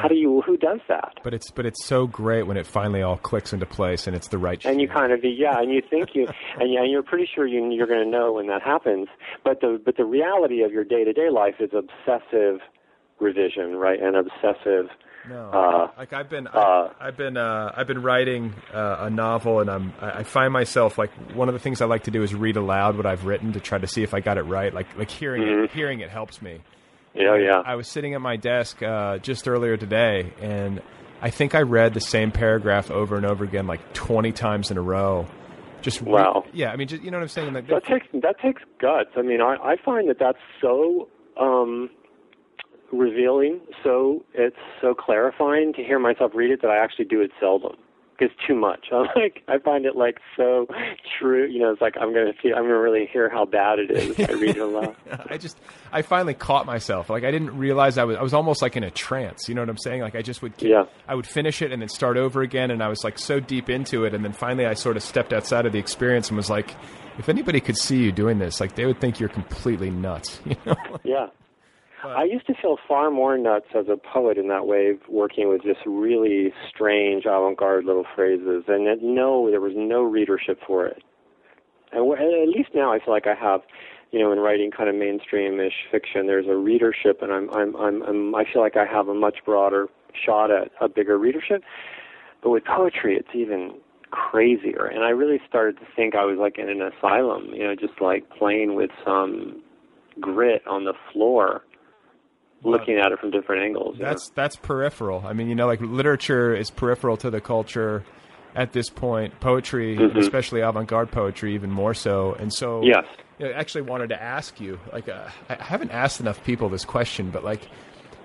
How do you? Who does that? But it's but it's so great when it finally all clicks into place and it's the right. and you kind of yeah, and you think you and, you, and you're pretty sure you, you're going to know when that happens. But the but the reality of your day to day life is obsessive revision, right? And obsessive. No, Uh, like I've been, I, I've been, uh, I've been writing uh, a novel, and I'm, I find myself like one of the things I like to do is read aloud what I've written to try to see if I got it right. Like, like hearing it, hearing it helps me. Yeah, And yeah. I was sitting at my desk uh, just earlier today, and I think I read the same paragraph over and over again, like twenty times in a row. Just re- Wow. yeah. I mean, just you know what I'm saying? Like, That takes that takes guts. I mean, I I find that that's so um revealing. So it's so clarifying to hear myself read it that I actually do it seldom. It's too much. I'm like I find it like so true. You know, it's like I'm gonna see. I'm gonna really hear how bad it is if I read it aloud. I just I finally caught myself. Like I didn't realize I was I was almost like in a trance. You know what I'm saying? Like I just would keep, Yeah. I would finish it and then start over again and I was like so deep into it and then finally I sort of stepped outside of the experience and was like if anybody could see you doing this, like they would think you're completely nuts, you know? Yeah. I used to feel far more nuts as a poet in that way, working with just really strange avant-garde little phrases, and that no, there was no readership for it. And at least now, I feel like I have, you know, in writing kind of mainstream-ish fiction, there's a readership, and I'm, I'm, I'm, I'm, I feel like I have a much broader shot at a bigger readership. But with poetry, it's even crazier. And I really started to think I was like in an asylum, you know, just like playing with some grit on the floor, looking at it from different angles. you know? That's that's peripheral. I mean, you know, like literature is peripheral to the culture at this point. Poetry, Mhm. especially avant-garde poetry, even more so. And so, Yes. I actually wanted to ask you. Like, uh, I haven't asked enough people this question, but like,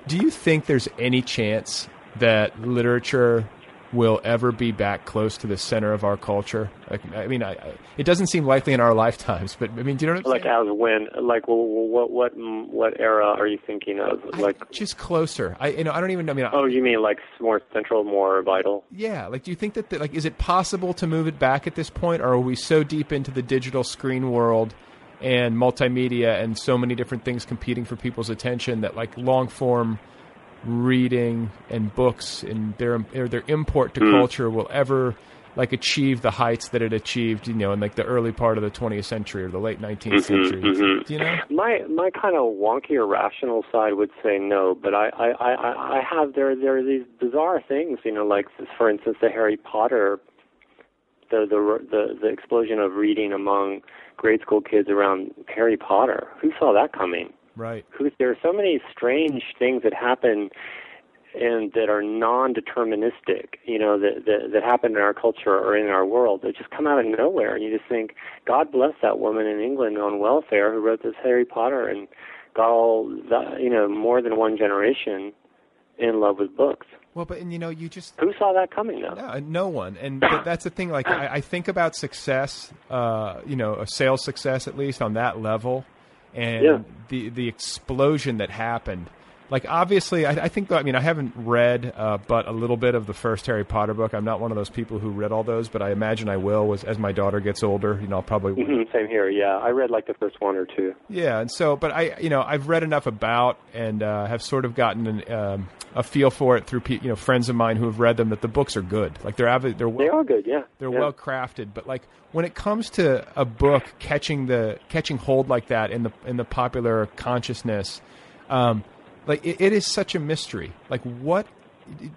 do you think there's any chance that literature will ever be back close to the center of our culture? Like, I mean, I, I, it doesn't seem likely in our lifetimes, but I mean, do you know what I'm Like as when, like, well, what what what era are you thinking of? Like, just closer. I you know I don't even. I mean, oh, you mean like more central, more vital? Yeah, like do you think that the, like is it possible to move it back at this point, or are we so deep into the digital screen world and multimedia and so many different things competing for people's attention that like long form reading and books and their or their import to Mm. culture will ever like achieve the heights that it achieved, you know, in like the early part of the 20th century or the late 19th Mhm, century. mhm. Do you know? My my kind of wonky or rational side would say no, but I I I, I have there there are these bizarre things, you know, like for instance the Harry Potter, the the the the explosion of reading among grade school kids around Harry Potter. Who saw that coming? Right. There are so many strange things that happen and that are non-deterministic, you know, that, that that happen in our culture or in our world that just come out of nowhere, and you just think, God bless that woman in England on welfare who wrote this Harry Potter and got all that, you know, more than one generation in love with books. Well, but and you know, you just Who saw that coming though? No, no one. And th- that's the thing. Like, I, I think about success, uh, you know, a sales success at least on that level, and Yeah. the the explosion that happened. Like, obviously, I, I think. I mean, I haven't read, uh, but a little bit of the first Harry Potter book. I'm not one of those people who read all those, but I imagine I will. Was as my daughter gets older, you know, I'll probably Mhm, Same here. Yeah, I read like the first one or two. yeah, and so, but I, you know, I've read enough about and uh, have sort of gotten an, um, a feel for it through, pe- you know, friends of mine who have read them. That the books are good. Like they're avid, they're well, They are good. Yeah, they're yeah. well crafted. But like when it comes to a book catching the catching hold like that in the in the popular consciousness, um, like it, it is such a mystery. Like what.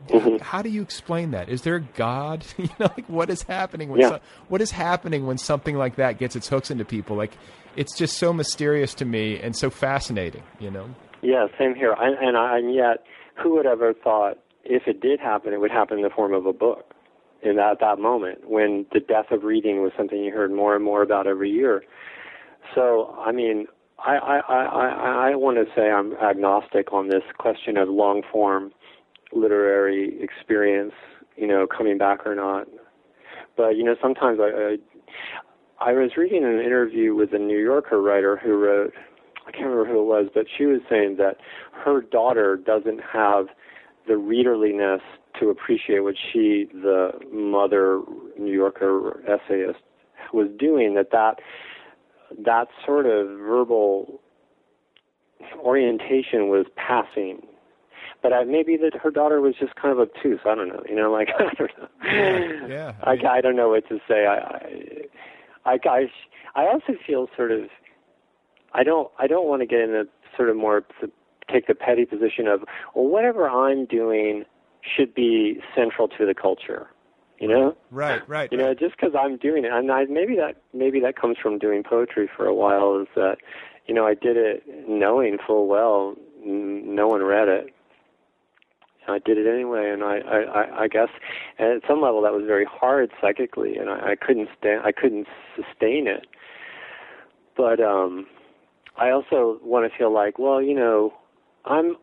Mm-hmm. How do you explain that? Is there a God? you know, like what is happening when Yeah. so- what is happening when something like that gets its hooks into people? Like it's just so mysterious to me and so fascinating. You know. Yeah, same here. I, and I, and yet, who would ever thought if it did happen, it would happen in the form of a book? In that that moment, when the death of reading was something you heard more and more about every year. So, I mean, I I I I, want to say I'm agnostic on this question of long form literary experience, you know, coming back or not. But you know, sometimes I, I I was reading an interview with a New Yorker writer who wrote I can't remember who it was, but she was saying that her daughter doesn't have the readerliness to appreciate what she, the mother New Yorker essayist, was doing. That that that sort of verbal orientation was passing. But I, maybe that her daughter was just kind of obtuse. I don't know. You know, like I don't know. Yeah. I, I don't know what to say. I, I, I, I, I also feel sort of. I don't. I don't want to get in a sort of more to take the petty position of well, whatever I'm doing should be central to the culture. You know. Right. Right. You know, just because I'm doing it, and I, maybe that maybe that comes from doing poetry for a while. Is that you know I did it knowing full well n- no one read it. I did it anyway, and I, I, I, guess at some level that was very hard psychically, and I, I couldn't stand, I couldn't sustain it. But um, I also want to feel like, well, you know, I'm,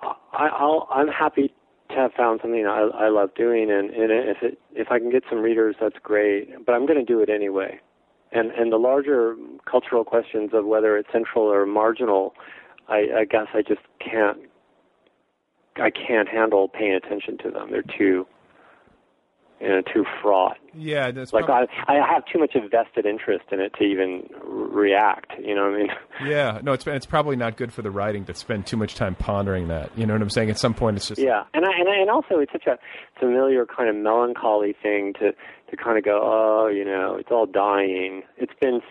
I, I'll, I'm happy have found something I, I love doing, and, and if it, if I can get some readers, that's great. But I'm going to do it anyway. And and the larger cultural questions of whether it's central or marginal, I, I guess I just can't I can't handle paying attention to them. They're too, you know, too fraught. Yeah. That's Like I, I have too much of vested interest in it to even react. You know what I mean? Yeah, no, it's it's probably not good for the writing to spend too much time pondering that. You know what I'm saying? At some point, it's just Yeah, and I, and I, and also it's such a familiar kind of melancholy thing to to kind of go, oh, you know, it's all dying. It's been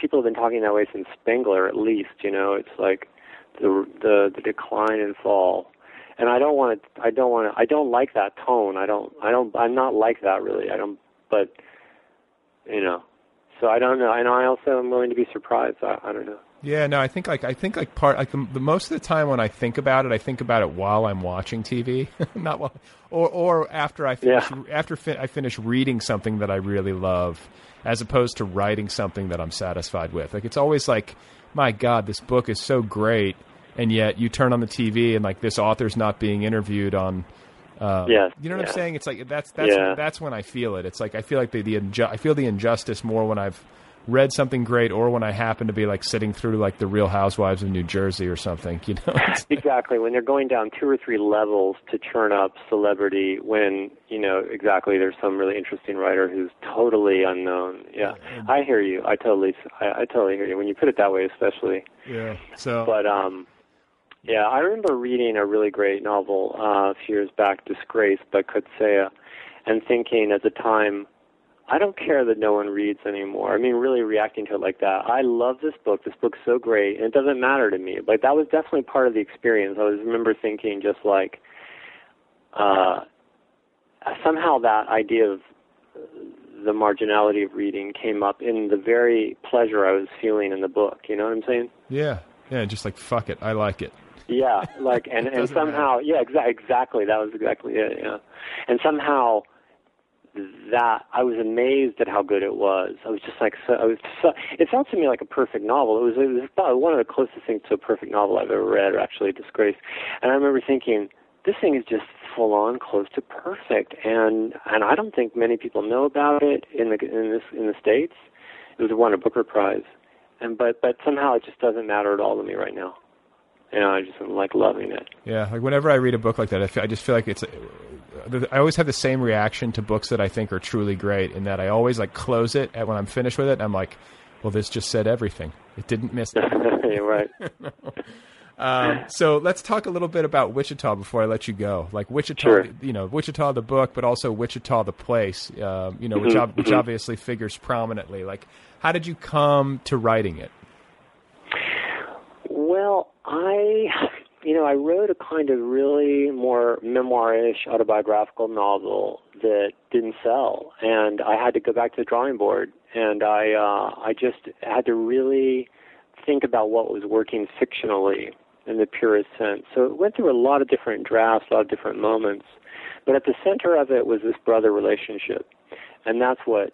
people have been talking that way since Spengler, at least. You know, it's like the the the decline and fall. And I don't want to. I don't want to. I don't like that tone. I don't. I don't. I'm not like that really. I don't. but you know, so I don't know. And I also am willing to be surprised. I, I don't know. Yeah, no, I think like I think like part like the, the most of the time when I think about it, I think about it while I'm watching TV, not while or or after I finish Yeah. after fi- I finish reading something that I really love, as opposed to writing something that I'm satisfied with. Like it's always like, my God, this book is so great, and yet you turn on the TV and like this author's not being interviewed on. Uh, Yes, you know what yeah. I'm saying? It's like that's that's Yeah. that's when I feel it. It's like I feel like the the inju- I feel the injustice more when I've read something great or when I happen to be like sitting through like the Real Housewives of New Jersey or something. You know? Exactly. When they're going down two or three levels to churn up celebrity, when you know exactly there's some really interesting writer who's totally unknown. Yeah, I hear you. I totally, I, I totally hear you. When you put it that way, especially. yeah. So But um, yeah, I remember reading a really great novel uh, a few years back, "Disgrace" by Coetzee, and thinking at the time, I don't care that no one reads anymore. I mean, really reacting to it like that. I love this book. This book's so great, and it doesn't matter to me. Like that was definitely part of the experience. I was remember thinking just like, uh, somehow that idea of the marginality of reading came up in the very pleasure I was feeling in the book. You know what I'm saying? yeah, yeah. Just like fuck it, I like it. Yeah, like and and somehow, yeah, exa- exactly. That was exactly it. Yeah, and somehow that I was amazed at how good it was. I was just like, so, I was. So, it felt to me like a perfect novel. It was. It was probably one of the closest things to a perfect novel I've ever read, or actually, Disgrace. And I remember thinking, this thing is just full on close to perfect, and and I don't think many people know about it in the in this in the states. It was won a Booker Prize, and but but somehow it just doesn't matter at all to me right now. You know, I just am like loving it. Yeah, like whenever I read a book like that, I, feel, I just feel like it's. I always have the same reaction to books that I think are truly great, in that I always like close it, and when I'm finished with it, I'm like, "Well, this just said everything. It didn't miss." You're right. Um, so let's talk a little bit about Wichita before I let you go. Like Wichita, Sure. you know, Wichita the book, but also Wichita the place. Um, you know, which, Mhm, ob- which mhm. obviously figures prominently. Like, how did you come to writing it? Well, I, you know, I wrote a kind of really more memoirish autobiographical novel that didn't sell, and I had to go back to the drawing board, and I, uh, I just had to really think about what was working fictionally in the purest sense. So it went through a lot of different drafts, a lot of different moments, but at the center of it was this brother relationship, and that's what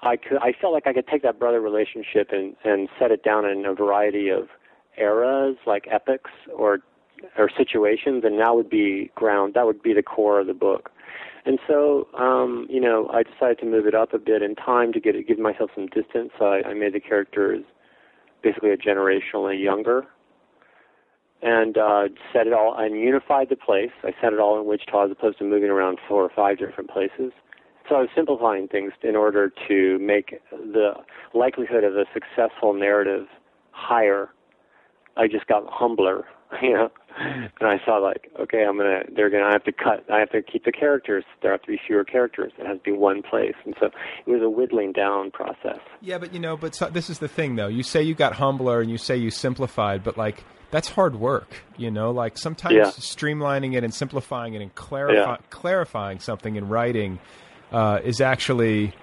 I could. I felt like I could take that brother relationship and and set it down in a variety of eras, like epics or or situations, and that would be ground. That would be the core of the book. And so, um, you know, I decided to move it up a bit in time to get give myself some distance. So I, I made the characters basically a generationally younger, and uh, set it all and unified the place. I set it all in Wichita as opposed to moving around four or five different places. So I was simplifying things in order to make the likelihood of a successful narrative higher. I just got humbler, you know. And I saw like, okay, I'm gonna, they're gonna I have to cut. I have to keep the characters. There have to be fewer characters. It has to be one place, and so it was a whittling down process. Yeah, but you know, but so, this is the thing, though. You say you got humbler and you say you simplified, but like that's hard work. You know, like sometimes Yeah. streamlining it and simplifying it and clarify, Yeah. clarifying something in writing uh, is actually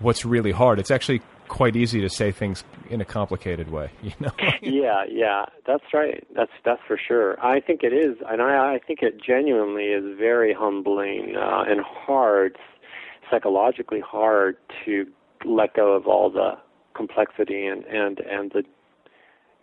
what's really hard. It's actually quite easy to say things in a complicated way. You know. yeah, yeah, that's right. That's that's for sure. I think it is, and I I think it genuinely is very humbling uh, and hard, psychologically hard to let go of all the complexity and and and the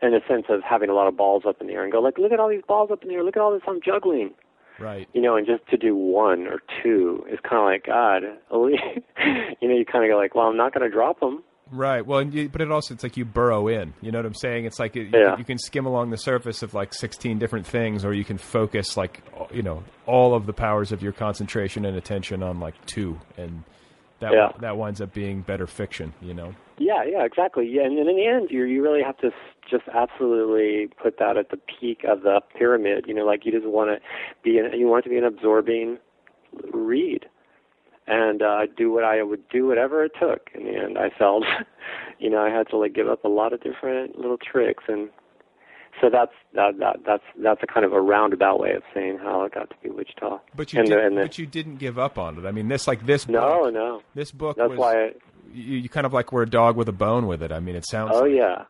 and the sense of having a lot of balls up in the air and go like, look at all these balls up in the air, look at all this I'm juggling. Right. You know, and just to do one or two is kind of like God. you know, you kind of go like, well, I'm not going to drop them. Right. Well, and you, but it also it's like you burrow in. You know what I'm saying? It's like it, you, Yeah. can, you can skim along the surface of like 16 different things, or you can focus like you know all of the powers of your concentration and attention on like two, and that Yeah. that winds up being better fiction. You know. Yeah, yeah, exactly. Yeah, and then in the end, you you really have to just absolutely put that at the peak of the pyramid. You know, like you just want to be, an, you want it to be an absorbing read, and uh, do what I would do, whatever it took. In the end, I felt, you know, I had to like give up a lot of different little tricks, and so that's that, that that's that's a kind of a roundabout way of saying how it got to be Wichita. But you and did, the, the, but you didn't give up on it. I mean, this like this. no, book, no. This book That's was. why. I, you, you kind of like were a dog with a bone with it. I mean, it sounds. oh like. yeah,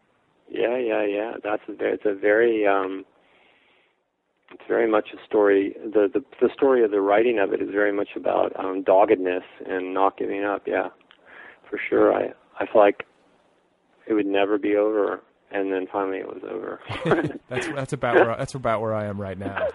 yeah, yeah, yeah. That's a very, it's a very um, it's very much a story. The, the the story of the writing of it is very much about um, doggedness and not giving up. Yeah, for sure. I I feel like it would never be over, and then finally it was over. that's that's about where I, that's about where I am right now.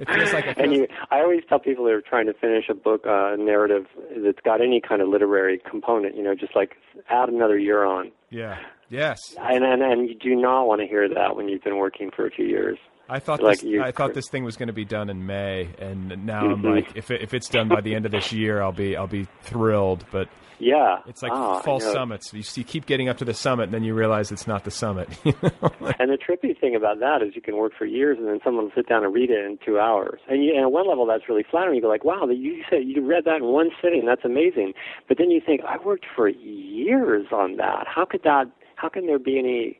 It feels like I and you, I always tell people that are trying to finish a book, uh, narrative that's got any kind of literary component, you know, just like add another year on. yeah. Yes. And, and and you do not want to hear that when you've been working for a few years. I thought Like this, I thought this thing was going to be done in May, and now I'm Mhm. like, if it, if it's done by the end of this year, I'll be I'll be thrilled. But Yeah, it's like Ah, false summits. You, see, you keep getting up to the summit, and then you realize it's not the summit. And the trippy thing about that is you can work for years, and then someone will sit down and read it in two hours. And, you, and at one level, that's really flattering. You go like, "Wow, you said you read that in one sitting. That's amazing." But then you think, "I worked for years on that. How could that? How can there be any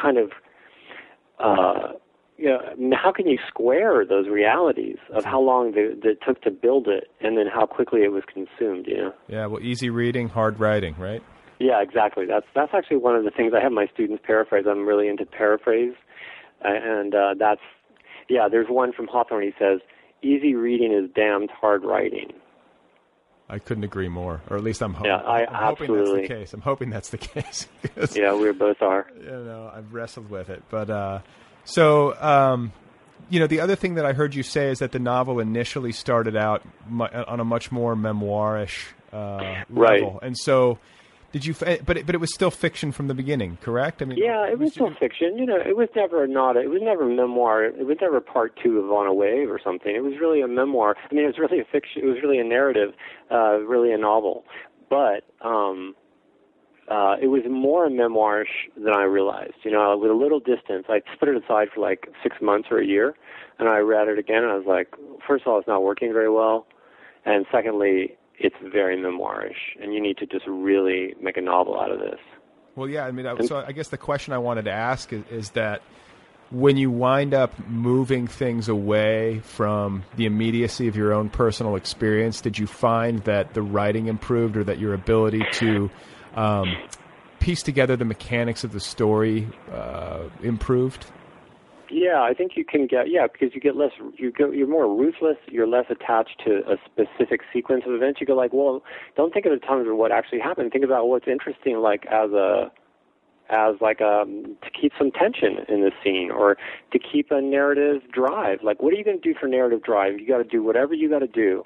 kind of, uh, you know, how can you square those realities of how long it took to build it, and then how quickly it was consumed? You know." yeah. Well, easy reading, hard writing, right? Yeah, exactly. That's that's actually one of the things I have my students paraphrase. I'm really into paraphrase, uh, and uh, that's yeah. There's one from Hawthorne. He says, "Easy reading is damned hard writing." I couldn't agree more, or at least I'm, ho- Yeah, I I'm hoping that's the case. I'm hoping that's the case. Yeah, we both are. you know, I've wrestled with it, but uh, so um, you know, the other thing that I heard you say is that the novel initially started out mu- on a much more memoirish uh, Right. level, and so did you? f- But it, but it was still fiction from the beginning, correct? I mean, Yeah, it was still fiction. You know, it was never not. A, it was never a memoir. It was never part two of On a Wave or something. It was really a memoir. I mean, it was really a fiction. It was really a narrative, uh, really a novel. But um, uh, it was more memoirish than I realized. You know, with a little distance, I put it aside for like six months or a year, and I read it again, and I was like, first of all, it's not working very well, and secondly, it's very memoirish, and you need to just really make a novel out of this. Well, yeah. I mean, I, so I guess the question I wanted to ask is, is that when you wind up moving things away from the immediacy of your own personal experience, did you find that the writing improved or that your ability to um, piece together the mechanics of the story uh, improved? Yeah, I think you can get yeah because you get less you go you're more ruthless. You're less attached to a specific sequence of events. You go like, well, don't think of the terms of what actually happened. Think about what's interesting, like as a as like um to keep some tension in the scene or to keep a narrative drive. Like, what are you going to do for narrative drive? You got to do whatever you got to do.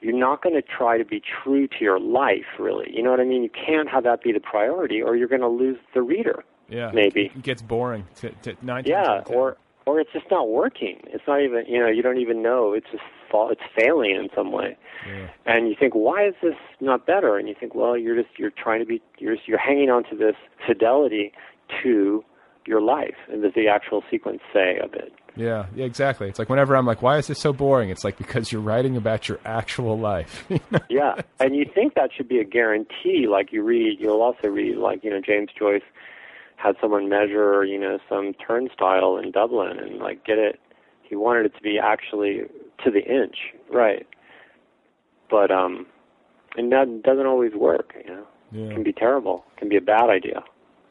You're not going to try to be true to your life, really. You know what I mean? You can't have that be the priority, or you're going to lose the reader. Yeah, Maybe. it gets boring. To, to nine times Yeah, out ten. or or it's just not working. It's not even you know you don't even know it's just fa- it's failing in some way. Yeah. And you think why is this not better? And you think well you're just you're trying to be you're just, you're hanging on to this fidelity to your life and does the actual sequence say of it. Yeah, yeah, exactly. It's like whenever I'm like, why is this so boring? It's like because you're writing about your actual life. yeah, and you think that should be a guarantee. Like you read, you'll also read like you know James Joyce had someone measure you know some turnstile in Dublin and like get it. He wanted it to be actually to the inch, right? But um, and that doesn't always work. You know, Yeah. it can be terrible. It can be a bad idea.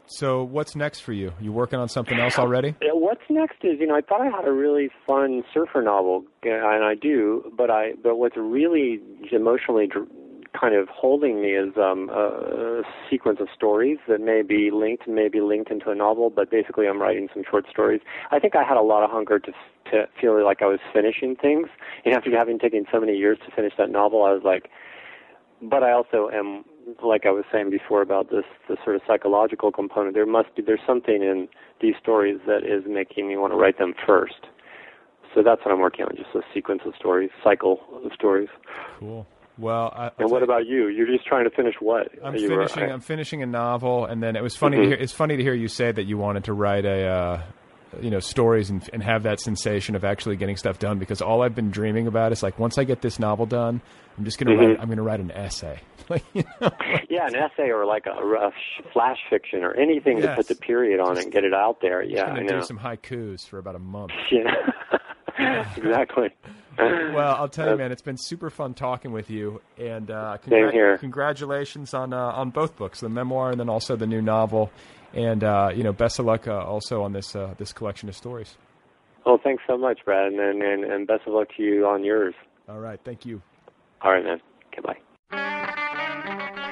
So what's next for you? You working on something else already? Yeah, What's next is, you know, I thought I had a really fun surfer novel, and I do. But I, but what's really emotionally kind of holding me is um, a, a sequence of stories that may be linked, may be linked into a novel. But basically, I'm writing some short stories. I think I had a lot of hunger to to feel like I was finishing things. And after having taken so many years to finish that novel, I was like, but I also am like I was saying before about this the sort of psychological component. There must be there's something in these stories that is making me want to write them first. So that's what I'm working on, just a sequence of stories, cycle of stories. Cool. Well, I, And what about you? You're just trying to finish what? I'm You were- finishing. I'm finishing a novel, and then it was funny. Mhm. To hear, it's funny to hear you say that you wanted to write a uh, you know stories and, and have that sensation of actually getting stuff done because all I've been dreaming about is like once I get this novel done, I'm just gonna Mhm. write I'm gonna write an essay. like, you know, Yeah, an essay or like a, a flash fiction or anything to put the period on it and get it out there. just Yeah, gonna I know. do some haikus for about a month. Yeah, exactly. Well, I'll tell you, man, it's been super fun talking with you, and uh, Same here. congratulations on uh, on both books, the memoir and then also the new novel, and uh, you know, best of luck uh, also on this uh, this collection of stories. Oh, thanks so much, Brad, and, and and best of luck to you on yours. All right, thank you. All right, man. Okay, bye.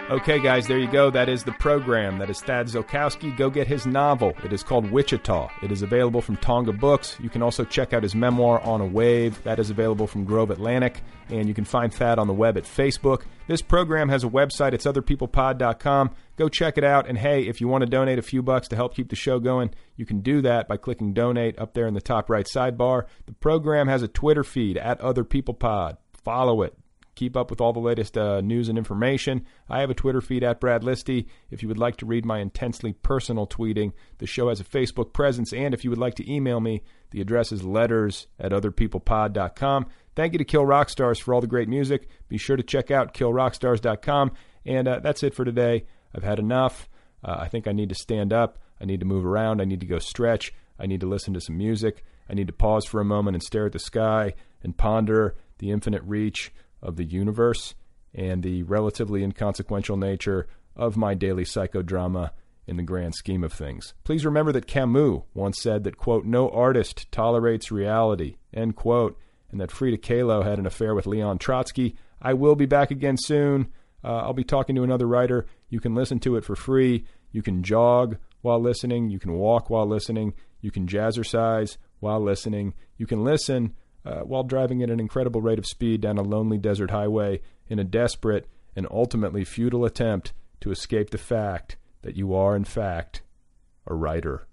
Okay, guys, there you go. That is the program. That is Thad Ziolkowski. Go get his novel. It is called Wichita. It is available from Tonga Books. You can also check out his memoir, On a Wave. That is available from Grove Atlantic. And you can find Thad on the web at Facebook. This program has a website. It's otherpeoplepod.com. Go check it out. And hey, if you want to donate a few bucks to help keep the show going, you can do that by clicking donate up there in the top right sidebar. The program has a Twitter feed at otherpeoplepod. Follow it keep up with all the latest uh, news and information. I have a Twitter feed at Brad Listi. If you would like to read my intensely personal tweeting, the show has a Facebook presence. And if you would like to email me, the address is letters at otherpeoplepod.com. Thank you to Kill Rock Stars for all the great music. Be sure to check out killrockstars.com. And uh, that's it for today. I've had enough. Uh, I think I need to stand up. I need to move around. I need to go stretch. I need to listen to some music. I need to pause for a moment and stare at the sky and ponder the infinite reach of the universe and the relatively inconsequential nature of my daily psychodrama in the grand scheme of things. Please remember that Camus once said that, quote, no artist tolerates reality, end quote, and that Frida Kahlo had an affair with Leon Trotsky. I will be back again soon. Uh, I'll be talking to another writer. You can listen to it for free. You can jog while listening. You can walk while listening. You can jazzercise while listening. You can listen uh, while driving at an incredible rate of speed down a lonely desert highway in a desperate and ultimately futile attempt to escape the fact that you are, in fact, a writer.